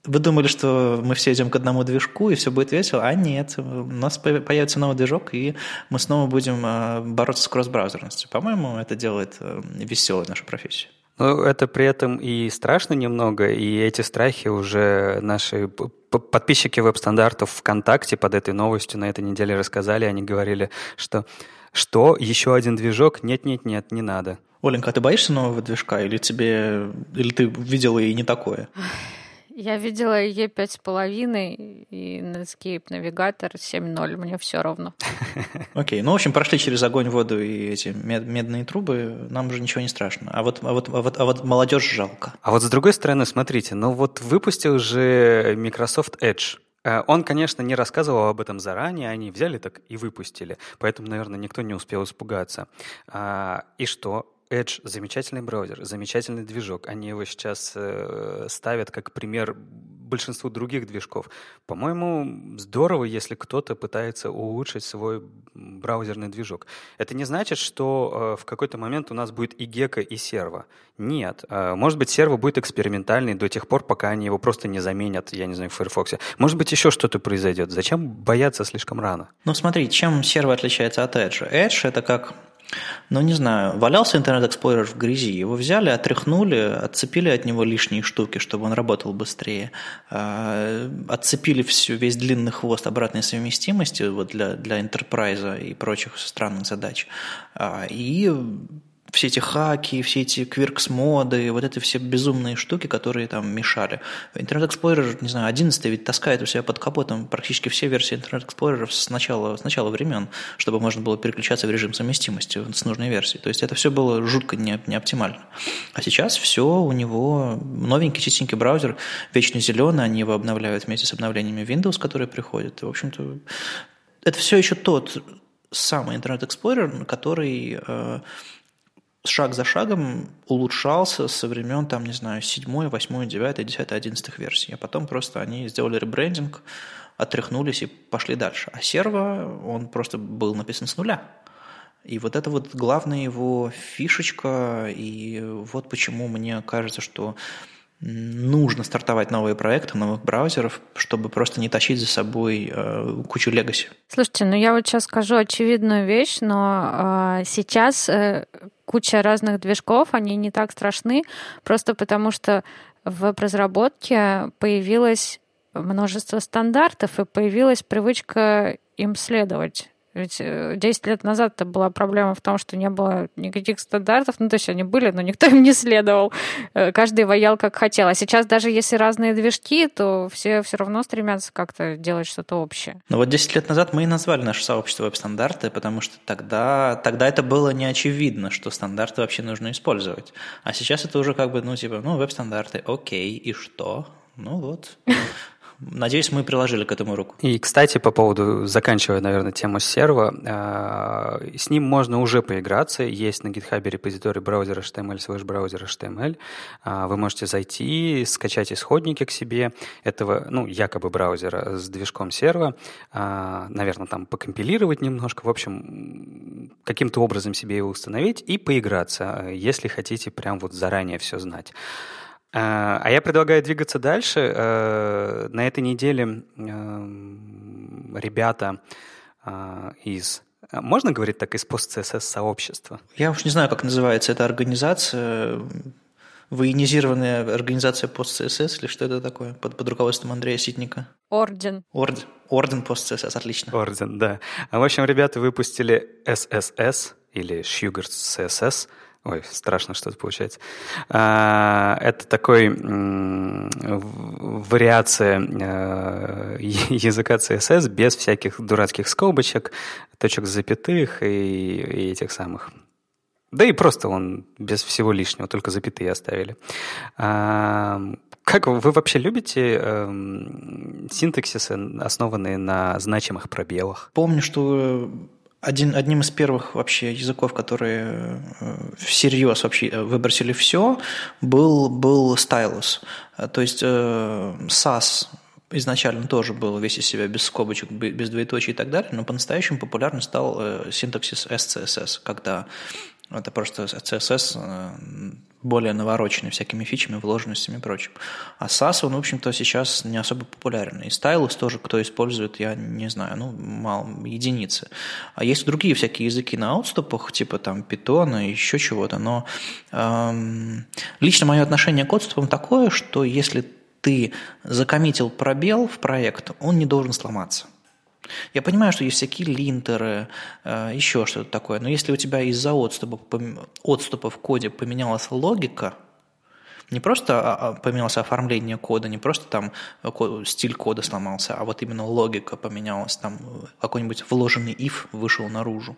вы думали, что мы все идем к одному движку, и все будет весело, а нет. У нас появится новый движок, и мы снова будем а, бороться с кросс-браузерностью. По-моему, это делает э, веселой нашу профессию.
Ну, это при этом и страшно немного, и эти страхи уже наши подписчики веб-стандартов ВКонтакте под этой новостью на этой неделе рассказали. Они говорили, что что, еще один движок? Нет-нет-нет, не надо.
Оленька, а ты боишься нового движка, или тебе, или ты видела и не такое?
Я видела Е5,5 и Netscape навигатор 7.0, мне все равно.
Окей, okay. ну, в общем, прошли через огонь, воду и эти мед медные трубы, нам уже ничего не страшно. А вот, а вот, а вот, а вот молодежь жалко.
А вот с другой стороны, смотрите, ну вот выпустил же Microsoft Edge. Э, он, конечно, не рассказывал об этом заранее, они взяли так и выпустили, поэтому, наверное, никто не успел испугаться. А, и что? Edge – замечательный браузер, замечательный движок. Они его сейчас э, ставят как пример большинству других движков. По-моему, здорово, если кто-то пытается улучшить свой браузерный движок. Это не значит, что э, в какой-то момент у нас будет и Гека, и Серво. Нет. Э, может быть, Серво будет экспериментальный до тех пор, пока они его просто не заменят, я не знаю, в Firefox. Может быть, еще что-то произойдет. Зачем бояться слишком рано?
Ну, смотри, чем Серво отличается от Edge? Edge – это как ну, не знаю, валялся Internet Explorer в грязи, его взяли, отряхнули, отцепили от него лишние штуки, чтобы он работал быстрее, а, отцепили всю, весь длинный хвост обратной совместимости вот для, для enterprise и прочих странных задач, а, и все эти хаки, все эти quirks mode ы, вот это все безумные штуки, которые там мешали. Internet Explorer, не знаю, 11 ведь таскает у себя под капотом практически все версии Internet Explorer с начала, с начала времен, чтобы можно было переключаться в режим совместимости с нужной версией. То есть это все было жутко не, не оптимально. А сейчас все у него новенький, чистенький браузер, вечно зеленый, они его обновляют вместе с обновлениями Windows, которые приходят. И, в общем-то, это все еще тот самый Internet Explorer, который э, шаг за шагом улучшался со времен, там, не знаю, 7, 8, 9, 10, 11 версий. А потом просто они сделали ребрендинг, отряхнулись и пошли дальше. А серво, он просто был написан с нуля. И вот это вот главная его фишечка, и вот почему мне кажется, что нужно стартовать новые проекты, новых браузеров, чтобы просто не тащить за собой э, кучу легаси.
Слушайте, ну я вот сейчас скажу очевидную вещь, но э, сейчас э, куча разных движков, они не так страшны, просто потому что в веб-разработке появилось множество стандартов и появилась привычка им следовать. Ведь 10 э, лет назад это была проблема в том, что не было никаких стандартов. Ну, то есть они были, но никто им не следовал. Э, каждый воял как хотел. А сейчас даже если разные движки, то все все равно стремятся как-то делать что-то общее.
Ну вот 10 лет назад мы и назвали наше сообщество веб-стандарты, потому что тогда, тогда это было не очевидно, что стандарты вообще нужно использовать. А сейчас это уже как бы, ну, типа, ну, веб-стандарты, окей, и что? Ну вот. Надеюсь, мы приложили к этому руку.
И, кстати, по поводу, заканчивая, наверное, тему серва, э, с ним можно уже поиграться. Есть на GitHub репозиторий браузера HTML, слэш браузер HTML. Э, вы можете зайти, скачать исходники к себе этого, ну, якобы браузера с движком серва, э, наверное, там покомпилировать немножко, в общем, каким-то образом себе его установить и поиграться, если хотите прям вот заранее все знать. А, а я предлагаю двигаться дальше. Э, на этой неделе эм, ребята а, из можно говорить так, из пост-CSS сообщества?
Я уж не знаю, как называется эта организация, военизированная организация пост-CSS или что это такое под, под руководством Андрея Ситника?
Орден.
Орден, орден пост-CSS, отлично.
Орден, да. В общем, ребята выпустили SSS или Sugar CSS – Ой, страшно что-то получается. А, это такой вариация э, языка CSS без всяких дурацких скобочек, точек запятых и, и этих самых. Да и просто он без всего лишнего, только запятые оставили. А, как вы вообще любите э, синтаксисы, основанные на значимых пробелах?
Помню, что один, одним из первых вообще языков, которые э, всерьез вообще э, выбросили все, был, был Stylus. То есть э, SAS изначально тоже был весь из себя без скобочек, без двоеточий и так далее, но по-настоящему популярным стал синтаксис SCSS, когда это просто CSS более навороченный всякими фичами, вложенностями и прочим. А SAS, он, в общем-то, сейчас не особо популярен. И Stylus тоже, кто использует, я не знаю, ну, мало, единицы. А есть другие всякие языки на отступах, типа там Python и еще чего-то, но эм, лично мое отношение к отступам такое, что если ты закоммитил пробел в проект, он не должен сломаться. Я понимаю, что есть всякие линтеры, э, еще что-то такое, но если у тебя из-за отступа, отступа в коде поменялась логика, не просто а, а, поменялось оформление кода, не просто там стиль кода сломался, а вот именно логика поменялась, там какой-нибудь вложенный if вышел наружу.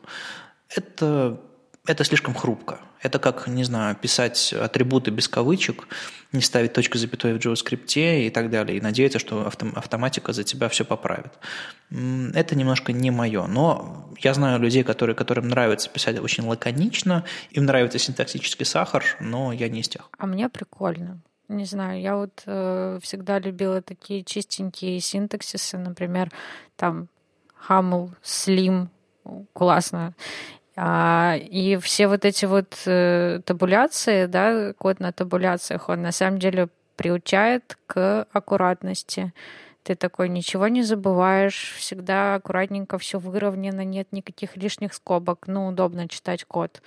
Это это слишком хрупко. Это как, не знаю, писать атрибуты без кавычек, не ставить точку запятой в JavaScript и так далее, и надеяться, что автоматика за тебя все поправит. Это немножко не мое, но я знаю людей, которые, которым нравится писать очень лаконично, им нравится синтаксический сахар, но я не из тех.
А мне прикольно. Не знаю, я вот э, всегда любила такие чистенькие синтаксисы, например, там Haml, Slim, классно. А, и все вот эти вот э, табуляции, да, код на табуляциях, он на самом деле приучает к аккуратности. Ты такой ничего не забываешь, всегда аккуратненько все выровнено, нет никаких лишних скобок. Ну, удобно читать код.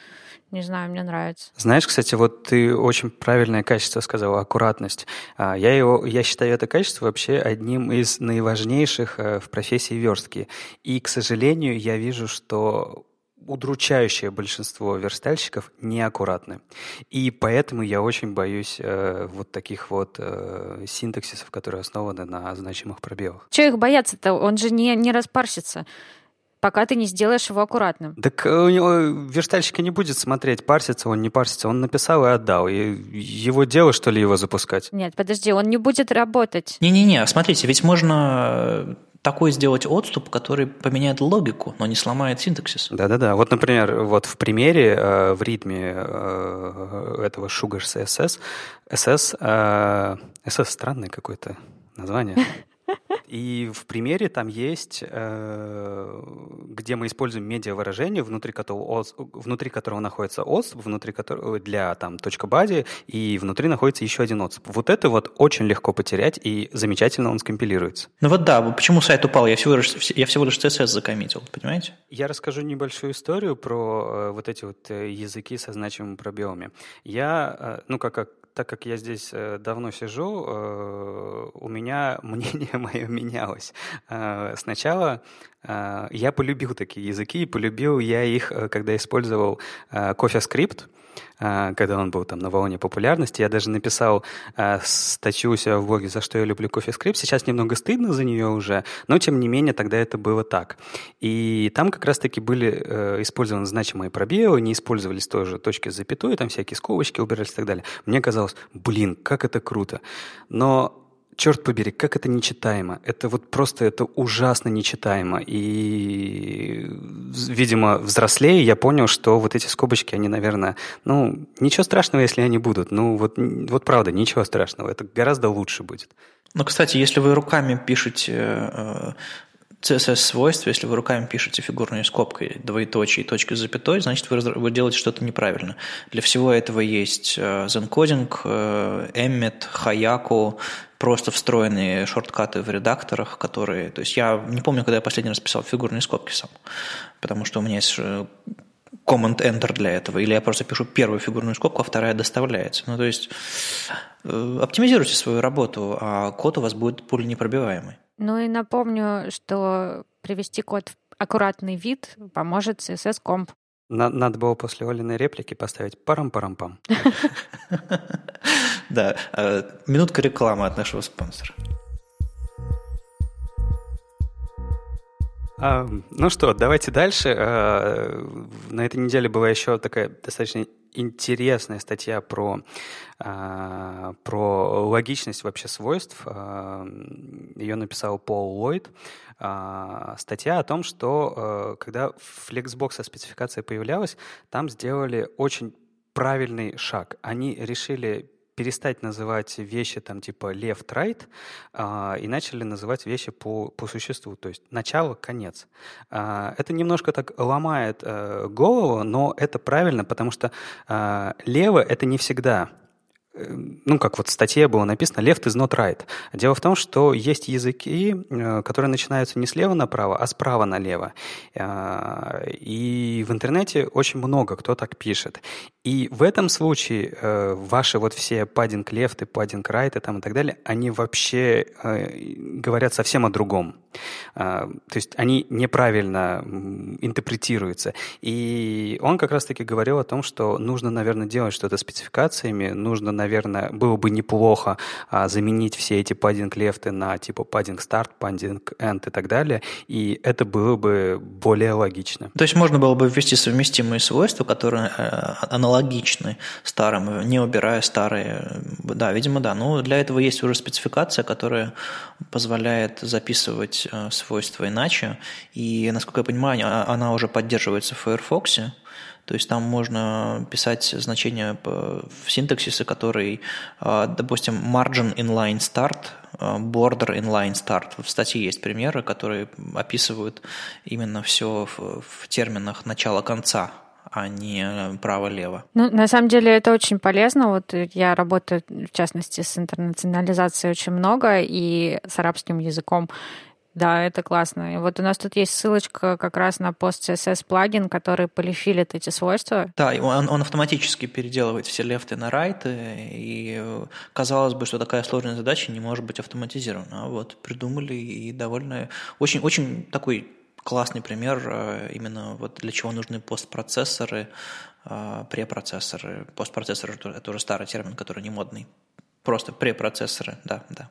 Не знаю, мне нравится.
Знаешь, кстати, вот ты очень правильное качество сказала, аккуратность. А, я, его, я считаю это качество вообще одним из наиважнейших э, в профессии верстки. И, к сожалению, я вижу, что удручающее большинство верстальщиков неаккуратны. И поэтому я очень боюсь э, вот таких вот э, синтаксисов, которые основаны на значимых пробелах.
Чего их бояться-то? Он же не, не распарсится пока ты не сделаешь его аккуратным.
Так у него верстальщика не будет смотреть, парсится он, не парсится. Он написал и отдал. И его дело, что ли, его запускать?
Нет, подожди, он не будет работать.
Не-не-не, смотрите, ведь можно такой сделать отступ, который поменяет логику, но не сломает синтаксис.
Да-да-да. Вот, например, вот в примере э, в ритме э, этого Sugar CSS, SS, э, SS странное какое-то название. И в примере там есть, э, где мы используем медиа-выражение, внутри которого, внутри которого находится отступ, внутри которого для там точка бади, и внутри находится еще один отступ. Вот это вот очень легко потерять, и замечательно он скомпилируется.
Ну вот да, почему сайт упал? Я всего лишь, я всего лишь CSS закоммитил, понимаете?
Я расскажу небольшую историю про э, вот эти вот э, языки со значимыми пробелами. Я, ну как, как так как я здесь э, давно сижу, э, у меня мнение мое менялось. Э, сначала я полюбил такие языки, и полюбил я их, когда использовал CoffeeScript, а, когда он был там на волне популярности. Я даже написал а, статью у себя в блоге, за что я люблю CoffeeScript. Сейчас немного стыдно за нее уже, но тем не менее тогда это было так. И там как раз-таки были э, использованы значимые пробелы, не использовались тоже точки с запятой, там всякие скобочки убирались и так далее. Мне казалось, блин, как это круто. Но черт побери, как это нечитаемо. Это вот просто, это ужасно нечитаемо. И, видимо, взрослее я понял, что вот эти скобочки, они, наверное, ну, ничего страшного, если они будут. Ну, вот, вот правда, ничего страшного. Это гораздо лучше будет.
Ну, кстати, если вы руками пишете э, CSS-свойств, если вы руками пишете фигурной скобкой двоеточие с запятой, значит, вы, вы делаете что-то неправильно. Для всего этого есть э, Zencoding, э, Emmet, Hayaku, просто встроенные шорткаты в редакторах, которые... То есть я не помню, когда я последний раз писал фигурные скобки сам, потому что у меня есть э, Command-Enter для этого, или я просто пишу первую фигурную скобку, а вторая доставляется. Ну, то есть оптимизируйте свою работу, а код у вас будет пуленепробиваемый.
Ну и напомню, что привести код в аккуратный вид поможет CSS Comp.
Надо было после Олиной реплики поставить парам-парам-пам.
Да, э, минутка рекламы от нашего спонсора.
А, ну что, давайте дальше. А, на этой неделе была еще такая достаточно интересная статья про, а, про логичность вообще свойств. А, ее написал Пол Ллойд. А, статья о том, что а, когда Flexbox со спецификацией появлялась, там сделали очень правильный шаг. Они решили перестать называть вещи там типа left-right а, и начали называть вещи по, по существу, то есть начало, конец. А, это немножко так ломает а, голову, но это правильно, потому что а, лево это не всегда ну, как вот в статье было написано, left is not right. Дело в том, что есть языки, э, которые начинаются не слева направо, а справа налево. Э, и в интернете очень много кто так пишет. И в этом случае э, ваши вот все padding left и padding right и там и так далее, они вообще говорят совсем о другом. То есть они неправильно интерпретируются. И он как раз-таки говорил о том, что нужно, наверное, делать что-то спецификациями, нужно, наверное, было бы неплохо а, заменить все эти паддинг-лефты на типа паддинг-старт, паддинг-энд и так далее, и это было бы более логично.
То есть можно было бы ввести совместимые свойства, которые э, аналогичны старым, не убирая старые. Да, видимо, да. Но для этого есть уже спецификация, которая позволяет записывать э, свойства иначе, и, насколько я понимаю, а, она уже поддерживается в Firefox, то есть там можно писать значения в синтаксисе, который, а, допустим, margin inline start, а, border inline start. В статье есть примеры, которые описывают именно все в, в терминах начала-конца а не право-лево.
Ну, на самом деле это очень полезно. Вот я работаю, в частности, с интернационализацией очень много и с арабским языком. Да, это классно. И вот у нас тут есть ссылочка как раз на PostCSS плагин, который полифилит эти свойства.
Да, он, он автоматически переделывает все лефты на райты, и казалось бы, что такая сложная задача не может быть автоматизирована. А вот придумали и довольно... Очень, очень такой классный пример именно вот для чего нужны постпроцессоры, препроцессоры. Постпроцессоры – это уже старый термин, который не модный. Просто препроцессоры, да, да.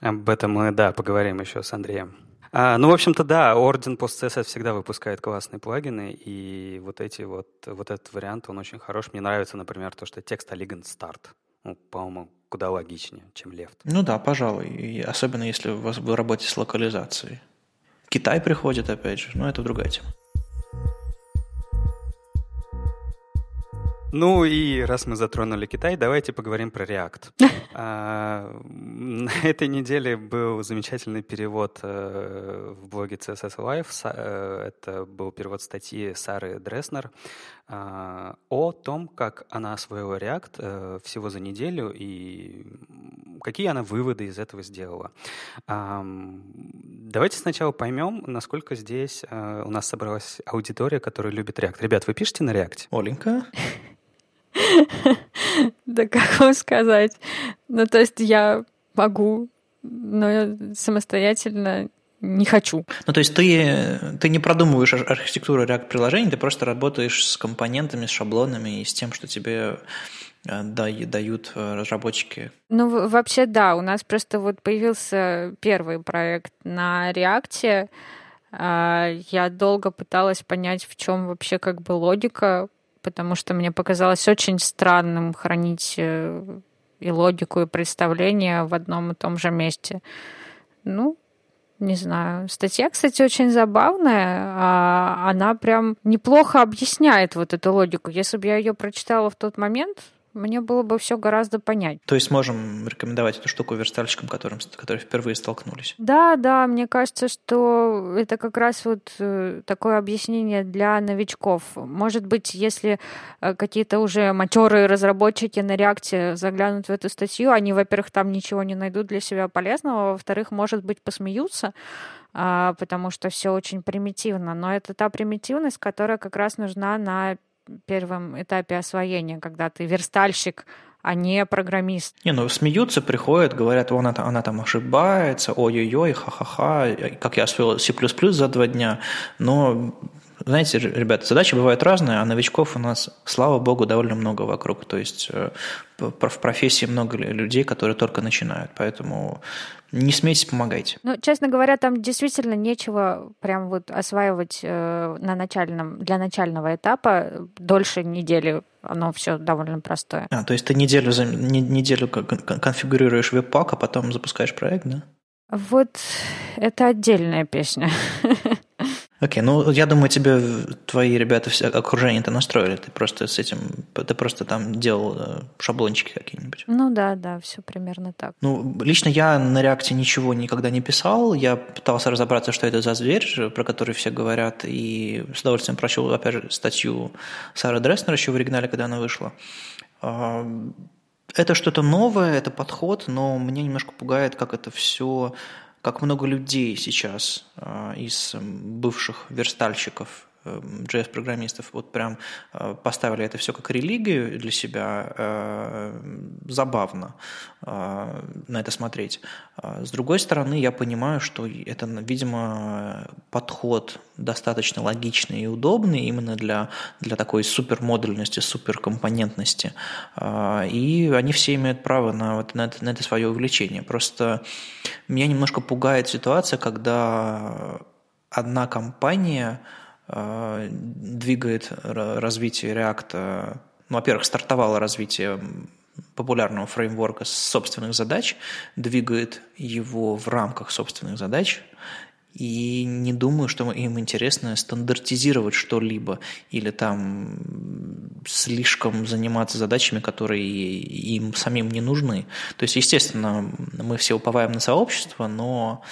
Об этом мы, да, поговорим еще с Андреем. А, ну, в общем-то, да, Origin PostCSS всегда выпускает классные плагины, и вот эти вот, вот этот вариант, он очень хорош. Мне нравится, например, то, что текст Elegant Start. Ну, по-моему, куда логичнее, чем left.
Ну да, пожалуй. И особенно если вы, вы работаете с локализацией. Китай приходит, опять же, но это другая тема.
Ну и раз мы затронули Китай, давайте поговорим про React. А, на этой неделе был замечательный перевод э, в блоге CSS Live. Э, это был перевод статьи Сары Дреснер а, о том, как она освоила React э, всего за неделю и какие она выводы из этого сделала. Давайте сначала поймем, насколько здесь у нас собралась аудитория, которая любит React. Ребят, вы пишете на React?
Оленька?
Да как вам сказать? Ну, то есть я могу, но самостоятельно не хочу.
Ну, то есть ты, ты не продумываешь архитектуру React-приложений, ты просто работаешь с компонентами, с шаблонами и с тем, что тебе э, дают э, разработчики.
Ну, вообще, да. У нас просто вот появился первый проект на React. А, я долго пыталась понять, в чем вообще как бы логика потому что мне показалось очень странным хранить э, и логику, и представление в одном и том же месте. Ну, не знаю. Статья, кстати, очень забавная. А она прям неплохо объясняет вот эту логику. Если бы я ее прочитала в тот момент, мне было бы все гораздо понять.
То есть можем рекомендовать эту штуку верстальщикам, которым, которые впервые столкнулись?
Да, да, мне кажется, что это как раз вот э, такое объяснение для новичков. Может быть, если э, какие-то уже матерые разработчики на реакте заглянут в эту статью, они, во-первых, там ничего не найдут для себя полезного, а во-вторых, может быть, посмеются, а, потому что все очень примитивно. Но это та примитивность, которая как раз нужна на первом этапе освоения, когда ты верстальщик, а не программист.
Не, ну смеются, приходят, говорят, она, она там ошибается, ой-ой-ой, ха-ха-ха, как я освоил C++ за два дня. Но знаете, ребята, задачи бывают разные, а новичков у нас, слава богу, довольно много вокруг. То есть э, в профессии много людей, которые только начинают. Поэтому не смейтесь, помогайте.
Ну, честно говоря, там действительно нечего прям вот осваивать э, на начальном, для начального этапа дольше недели. Оно все довольно простое.
А, то есть ты неделю, неделю конфигурируешь веб-пак, а потом запускаешь проект, да?
Вот это отдельная песня.
Окей, okay, ну я думаю, тебе твои ребята все окружение-то настроили. Ты просто с этим, ты просто там делал э, шаблончики какие-нибудь.
Ну да, да, все примерно так.
Ну, лично я на реакте ничего никогда не писал. Я пытался разобраться, что это за зверь, про который все говорят, и с удовольствием прочел, опять же, статью Сары Дресснер еще в оригинале, когда она вышла. А, это что-то новое, это подход, но меня немножко пугает, как это все как много людей сейчас а, из бывших верстальщиков JS-программистов вот прям э, поставили это все как религию для себя, э, забавно э, на это смотреть. С другой стороны, я понимаю, что это, видимо, подход достаточно логичный и удобный именно для, для такой супермодульности, суперкомпонентности. И они все имеют право на, вот, на, это, на это свое увлечение. Просто меня немножко пугает ситуация, когда одна компания – двигает развитие React. Ну, во-первых, стартовало развитие популярного фреймворка собственных задач, двигает его в рамках собственных задач, и не думаю, что им интересно стандартизировать что-либо или там слишком заниматься задачами, которые им самим не нужны. То есть, естественно, мы все уповаем на сообщество, но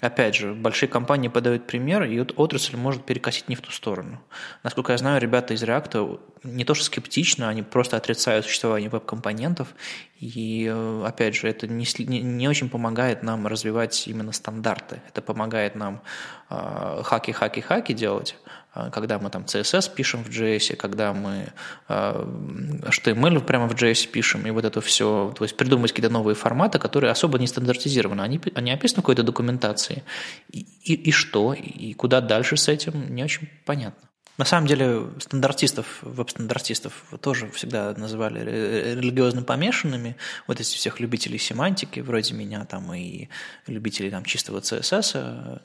Опять же, большие компании подают пример, и отрасль может перекосить не в ту сторону. Насколько я знаю, ребята из React не то что скептично, они просто отрицают существование веб-компонентов И, э, опять же, это не, не очень помогает нам развивать именно стандарты. Это помогает нам хаки-хаки-хаки делать, когда мы там CSS пишем в JS, когда мы HTML прямо в JS пишем, и вот это все, то есть придумывать какие-то новые форматы, которые особо не стандартизированы. Они, они описаны в какой-то документации. И, и, и что? И куда дальше с этим? Не очень понятно. На самом деле стандартистов, веб-стандартистов тоже всегда называли религиозно помешанными. Вот эти всех любителей семантики, вроде меня, там и любителей там, чистого CSS.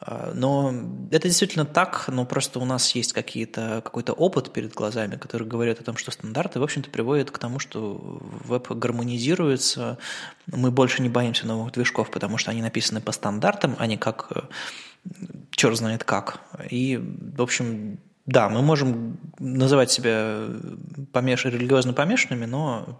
А, но это действительно так, но просто у нас есть какие-то, какой-то опыт перед глазами, который говорит о том, что стандарты, в общем-то, приводят к тому, что веб гармонизируется, мы больше не боимся новых движков, потому что они написаны по стандартам, а не как черт знает как. И, в общем, да, мы можем называть себя помеш... религиозно помешанными, но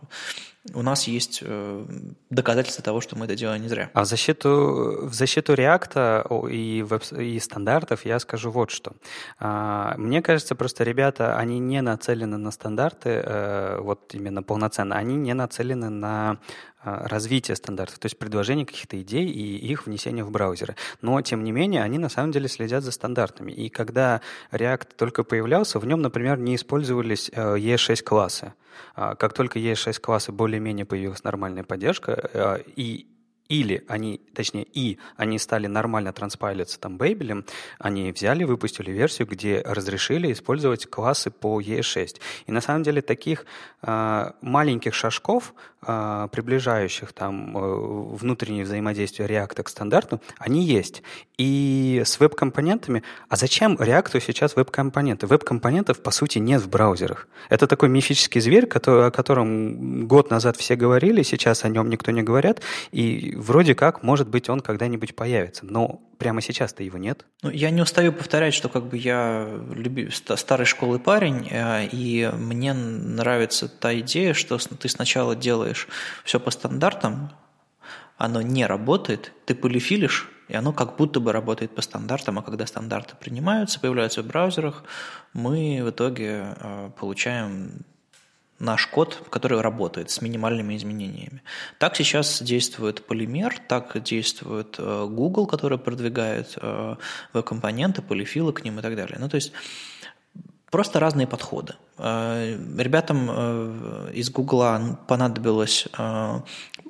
у нас есть э, доказательства того, что мы это делаем не зря.
А в защиту, в защиту React и, веб, и стандартов я скажу вот что. А, мне кажется, просто ребята, они не нацелены на стандарты, э, вот именно полноценно, они не нацелены на развитие стандартов, то есть предложение каких-то идей и их внесение в браузеры. Но, тем не менее, они на самом деле следят за стандартами. И когда React только появлялся, в нем, например, не использовались ES6 классы. А, как только ES6 классы более-менее появилась нормальная поддержка, а, и или они, точнее, и они стали нормально транспайлиться там бейбелем, они взяли, выпустили версию, где разрешили использовать классы по ES6. И на самом деле таких э, маленьких шажков, э, приближающих там э, внутреннее взаимодействие React к стандарту, они есть. И с веб-компонентами... А зачем React сейчас веб-компоненты? Веб-компонентов, по сути, нет в браузерах. Это такой мифический зверь, который, о котором год назад все говорили, сейчас о нем никто не говорят, и вроде как, может быть, он когда-нибудь появится, но прямо сейчас-то его нет.
Ну, я не устаю повторять, что как бы я люби, старой школы парень, э, и мне нравится та идея, что ты сначала делаешь все по стандартам, оно не работает, ты полифилишь, и оно как будто бы работает по стандартам, а когда стандарты принимаются, появляются в браузерах, мы в итоге э, получаем наш код, который работает с минимальными изменениями. Так сейчас действует Полимер, так действует э, Google, который продвигает э, веб-компоненты, полифилы к ним и так далее. Ну, то есть просто разные подходы. Э, ребятам из Google понадобилось,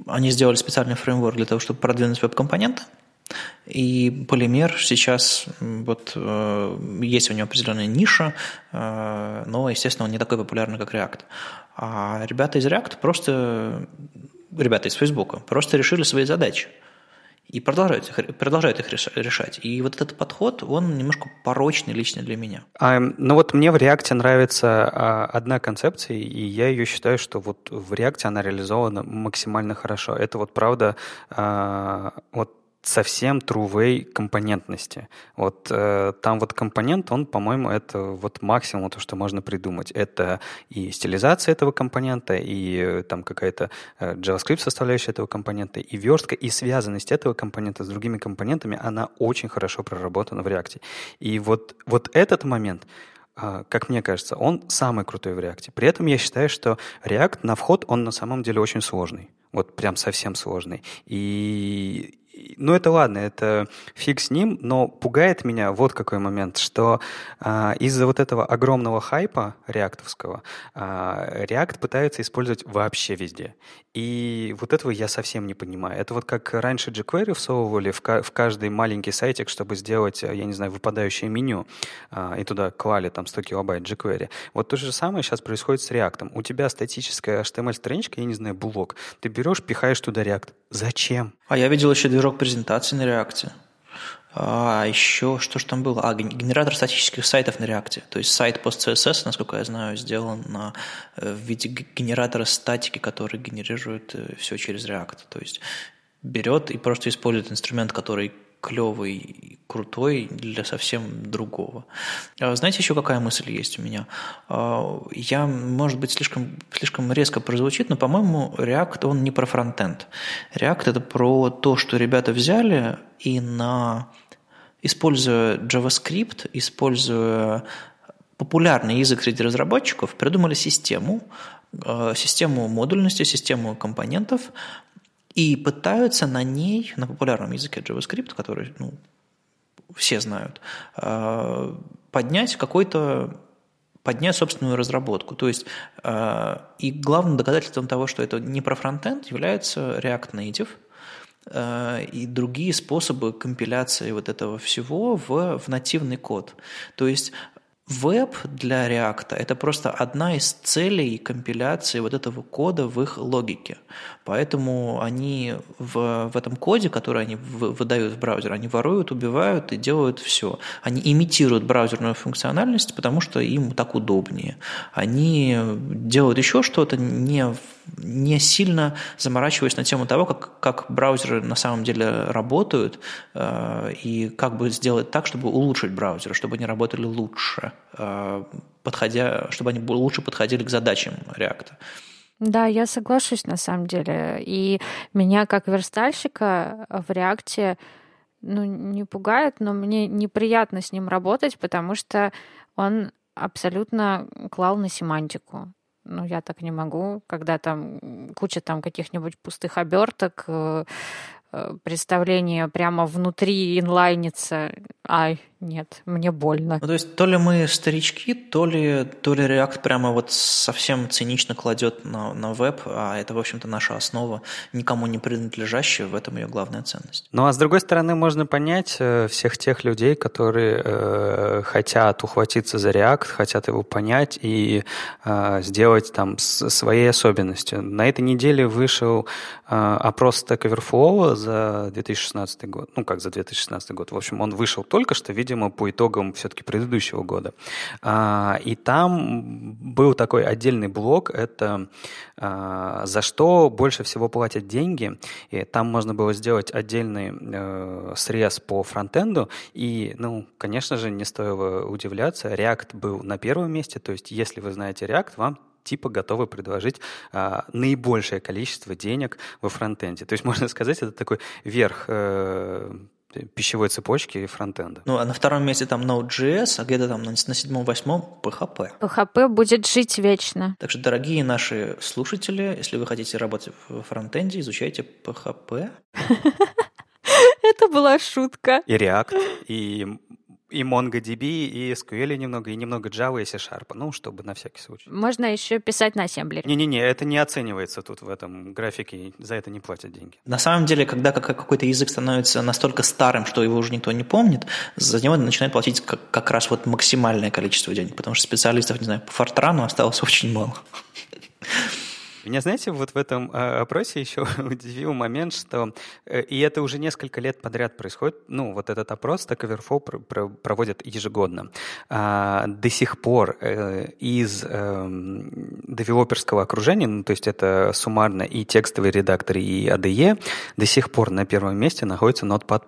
они сделали специальный фреймворк для того, чтобы продвинуть веб-компоненты, и полимер сейчас, вот э, есть у него определенная ниша, э, но, естественно, он не такой популярный, как React. А ребята из React просто, ребята из Facebook, просто решили свои задачи и продолжают их, продолжают их решать. И вот этот подход, он немножко порочный лично для меня.
А, ну вот мне в React нравится а, одна концепция, и я ее считаю, что вот в React она реализована максимально хорошо. Это вот правда, а, вот совсем true-way компонентности. Вот э, там вот компонент, он, по-моему, это вот максимум то, что можно придумать. Это и стилизация этого компонента, и э, там какая-то э, JavaScript составляющая этого компонента, и верстка, и связанность этого компонента с другими компонентами, она очень хорошо проработана в React. И вот, вот этот момент, э, как мне кажется, он самый крутой в React. При этом я считаю, что React на вход, он на самом деле очень сложный. Вот прям совсем сложный. И ну это ладно, это фиг с ним, но пугает меня вот какой момент, что а, из-за вот этого огромного хайпа реактовского а, React пытается использовать вообще везде. И вот этого я совсем не понимаю. Это вот как раньше jQuery всовывали в, в каждый маленький сайтик, чтобы сделать, я не знаю, выпадающее меню, а, и туда клали там 100 килобайт jQuery. Вот то же самое сейчас происходит с React. У тебя статическая HTML-страничка, я не знаю, блок. Ты берешь, пихаешь туда React. Зачем?
А я видел еще движок презентации на реакте. А еще, что же там было? А, генератор статических сайтов на реакте. То есть сайт PostCSS, насколько я знаю, сделан на, э, в виде генератора статики, который генерирует э, все через React. То есть берет и просто использует инструмент, который клевый, крутой для совсем другого. А знаете, еще какая мысль есть у меня? А, я, может быть, слишком, слишком резко прозвучит, но, по-моему, React, он не про фронтенд. React – это про то, что ребята взяли и на используя JavaScript, используя популярный язык среди разработчиков, придумали систему, э, систему модульности, систему компонентов и пытаются на ней, на популярном языке JavaScript, который ну, все знают, э, поднять какой-то поднять собственную разработку. То есть, э, и главным доказательством того, что это не про фронтенд, является React Native э, и другие способы компиляции вот этого всего в, в нативный код. То есть Веб для React – это просто одна из целей компиляции вот этого кода в их логике. Поэтому они в, в этом коде, который они выдают в браузер, они воруют, убивают и делают все. Они имитируют браузерную функциональность, потому что им так удобнее. Они делают еще что-то, не, не сильно заморачиваясь на тему того, как, как браузеры на самом деле работают, э, и как бы сделать так, чтобы улучшить браузеры, чтобы они работали лучше, э, подходя, чтобы они лучше подходили к задачам React.
Да, я соглашусь на самом деле. И меня как верстальщика в реакте ну, не пугает, но мне неприятно с ним работать, потому что он абсолютно клал на семантику. Ну, я так не могу, когда там куча там каких-нибудь пустых оберток, э, э, представление прямо внутри инлайнится. Ай, нет, мне больно.
Ну, то есть то ли мы старички, то ли, то ли React прямо вот совсем цинично кладет на, на веб, а это, в общем-то, наша основа, никому не принадлежащая, в этом ее главная ценность.
Ну, а с другой стороны, можно понять э, всех тех людей, которые э, хотят ухватиться за React, хотят его понять и э, сделать там с своей особенностью. На этой неделе вышел э, опрос Stack Overflow за 2016 год, ну, как за 2016 год, в общем, он вышел только что, видимо, по итогам все-таки предыдущего года. А, и там был такой отдельный блок, это а, за что больше всего платят деньги. И там можно было сделать отдельный э, срез по фронтенду. И, ну, конечно же, не стоило удивляться, React был на первом месте. То есть, если вы знаете React, вам типа готовы предложить а, наибольшее количество денег во фронтенде. То есть, можно сказать, это такой верх э, пищевой цепочки и фронтенда.
Ну, а на втором месте там Node.js, а где-то там на, на седьмом-восьмом PHP.
PHP будет жить вечно.
Так что, дорогие наши слушатели, если вы хотите работать в фронтенде, изучайте PHP.
Это была шутка.
И React, и и MongoDB, и SQL немного, и немного Java и C-Sharp, ну, чтобы на всякий случай.
Можно еще писать на ассемблере.
Не-не-не, это не оценивается тут в этом графике, за это не платят деньги.
На самом деле, когда какой-то язык становится настолько старым, что его уже никто не помнит, за него начинает платить как, как раз вот максимальное количество денег, потому что специалистов, не знаю, по Фортрану осталось очень мало.
Меня, знаете, вот в этом э, опросе еще удивил момент, что, э, и это уже несколько лет подряд происходит, ну, вот этот опрос Stack Overflow пр пр проводят ежегодно. А, до сих пор э, из э, девелоперского окружения, ну, то есть это суммарно и текстовый редактор, и ADE, до сих пор на первом месте находится Notepad++.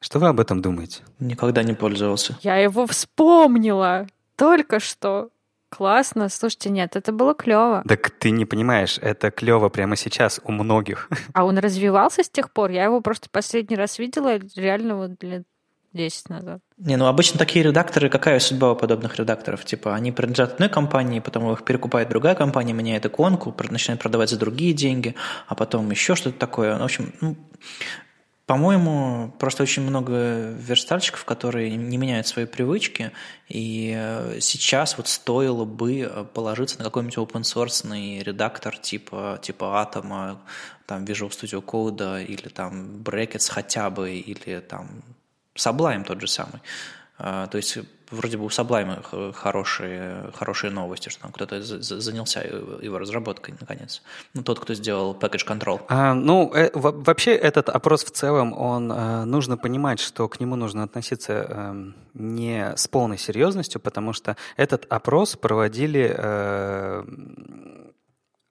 Что вы об этом думаете?
Никогда не пользовался.
Я его вспомнила только что. Классно. Слушайте, нет, это было клево.
Так ты не понимаешь, это клево прямо сейчас у многих.
А он развивался с тех пор? Я его просто последний раз видела реально вот лет 10 назад.
Не, ну обычно такие редакторы, какая судьба у подобных редакторов? Типа, они принадлежат одной компании, потом их перекупает другая компания, меняет иконку, начинает продавать за другие деньги, а потом еще что-то такое. В общем, ну, по-моему, просто очень много верстальщиков, которые не меняют свои привычки, и э, сейчас вот стоило бы э, положиться на какой-нибудь open source редактор типа, типа Atom, там Visual Studio Code или там Brackets хотя бы, или там Sublime тот же самый. А, то есть вроде бы у Sublime хорошие, хорошие новости, что там кто-то занялся его разработкой, наконец. Ну, тот, кто сделал Package Control.
А, ну, э, вообще этот опрос в целом, он э, нужно понимать, что к нему нужно относиться э, не с полной серьезностью, потому что этот опрос проводили э,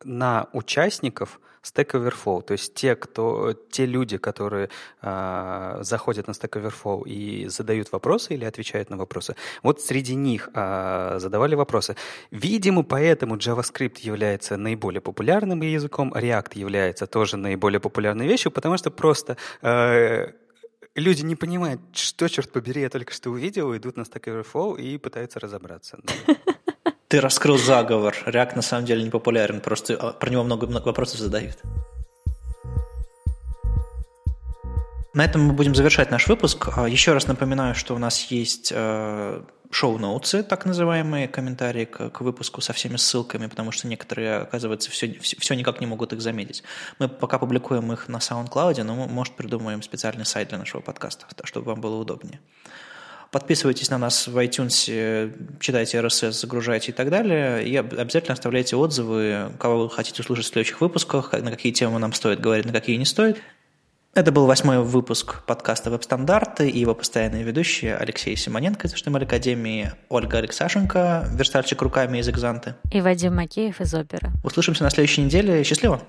на участников – Stack Overflow, то есть те, кто, те люди, которые э, заходят на Stack Overflow и задают вопросы или отвечают на вопросы, вот среди них э, задавали вопросы. Видимо, поэтому JavaScript является наиболее популярным языком, React является тоже наиболее популярной вещью, потому что просто э, люди не понимают, что, черт побери, я только что увидел, идут на Stack Overflow и пытаются разобраться.
Ты раскрыл заговор. React на самом деле не популярен, просто а, про него много, много вопросов задают. На этом мы будем завершать наш выпуск. А, еще раз напоминаю, что у нас есть э, шоу-ноутсы, так называемые, комментарии к, к выпуску со всеми ссылками, потому что некоторые, оказывается, все, все, все никак не могут их заметить. Мы пока публикуем их на SoundCloud, но мы, может, придумаем специальный сайт для нашего подкаста, чтобы вам было удобнее. Подписывайтесь на нас в iTunes, читайте RSS, загружайте и так далее. И обязательно оставляйте отзывы, кого вы хотите услышать в следующих выпусках, на какие темы нам стоит говорить, на какие не стоит. Это был восьмой выпуск подкаста «Веб-стандарты» и его постоянные ведущие Алексей Симоненко из HTML Академии, Ольга Алексашенко, верстальщик руками из «Экзанты».
И Вадим Макеев из «Опера».
Услышимся на следующей неделе. Счастливо!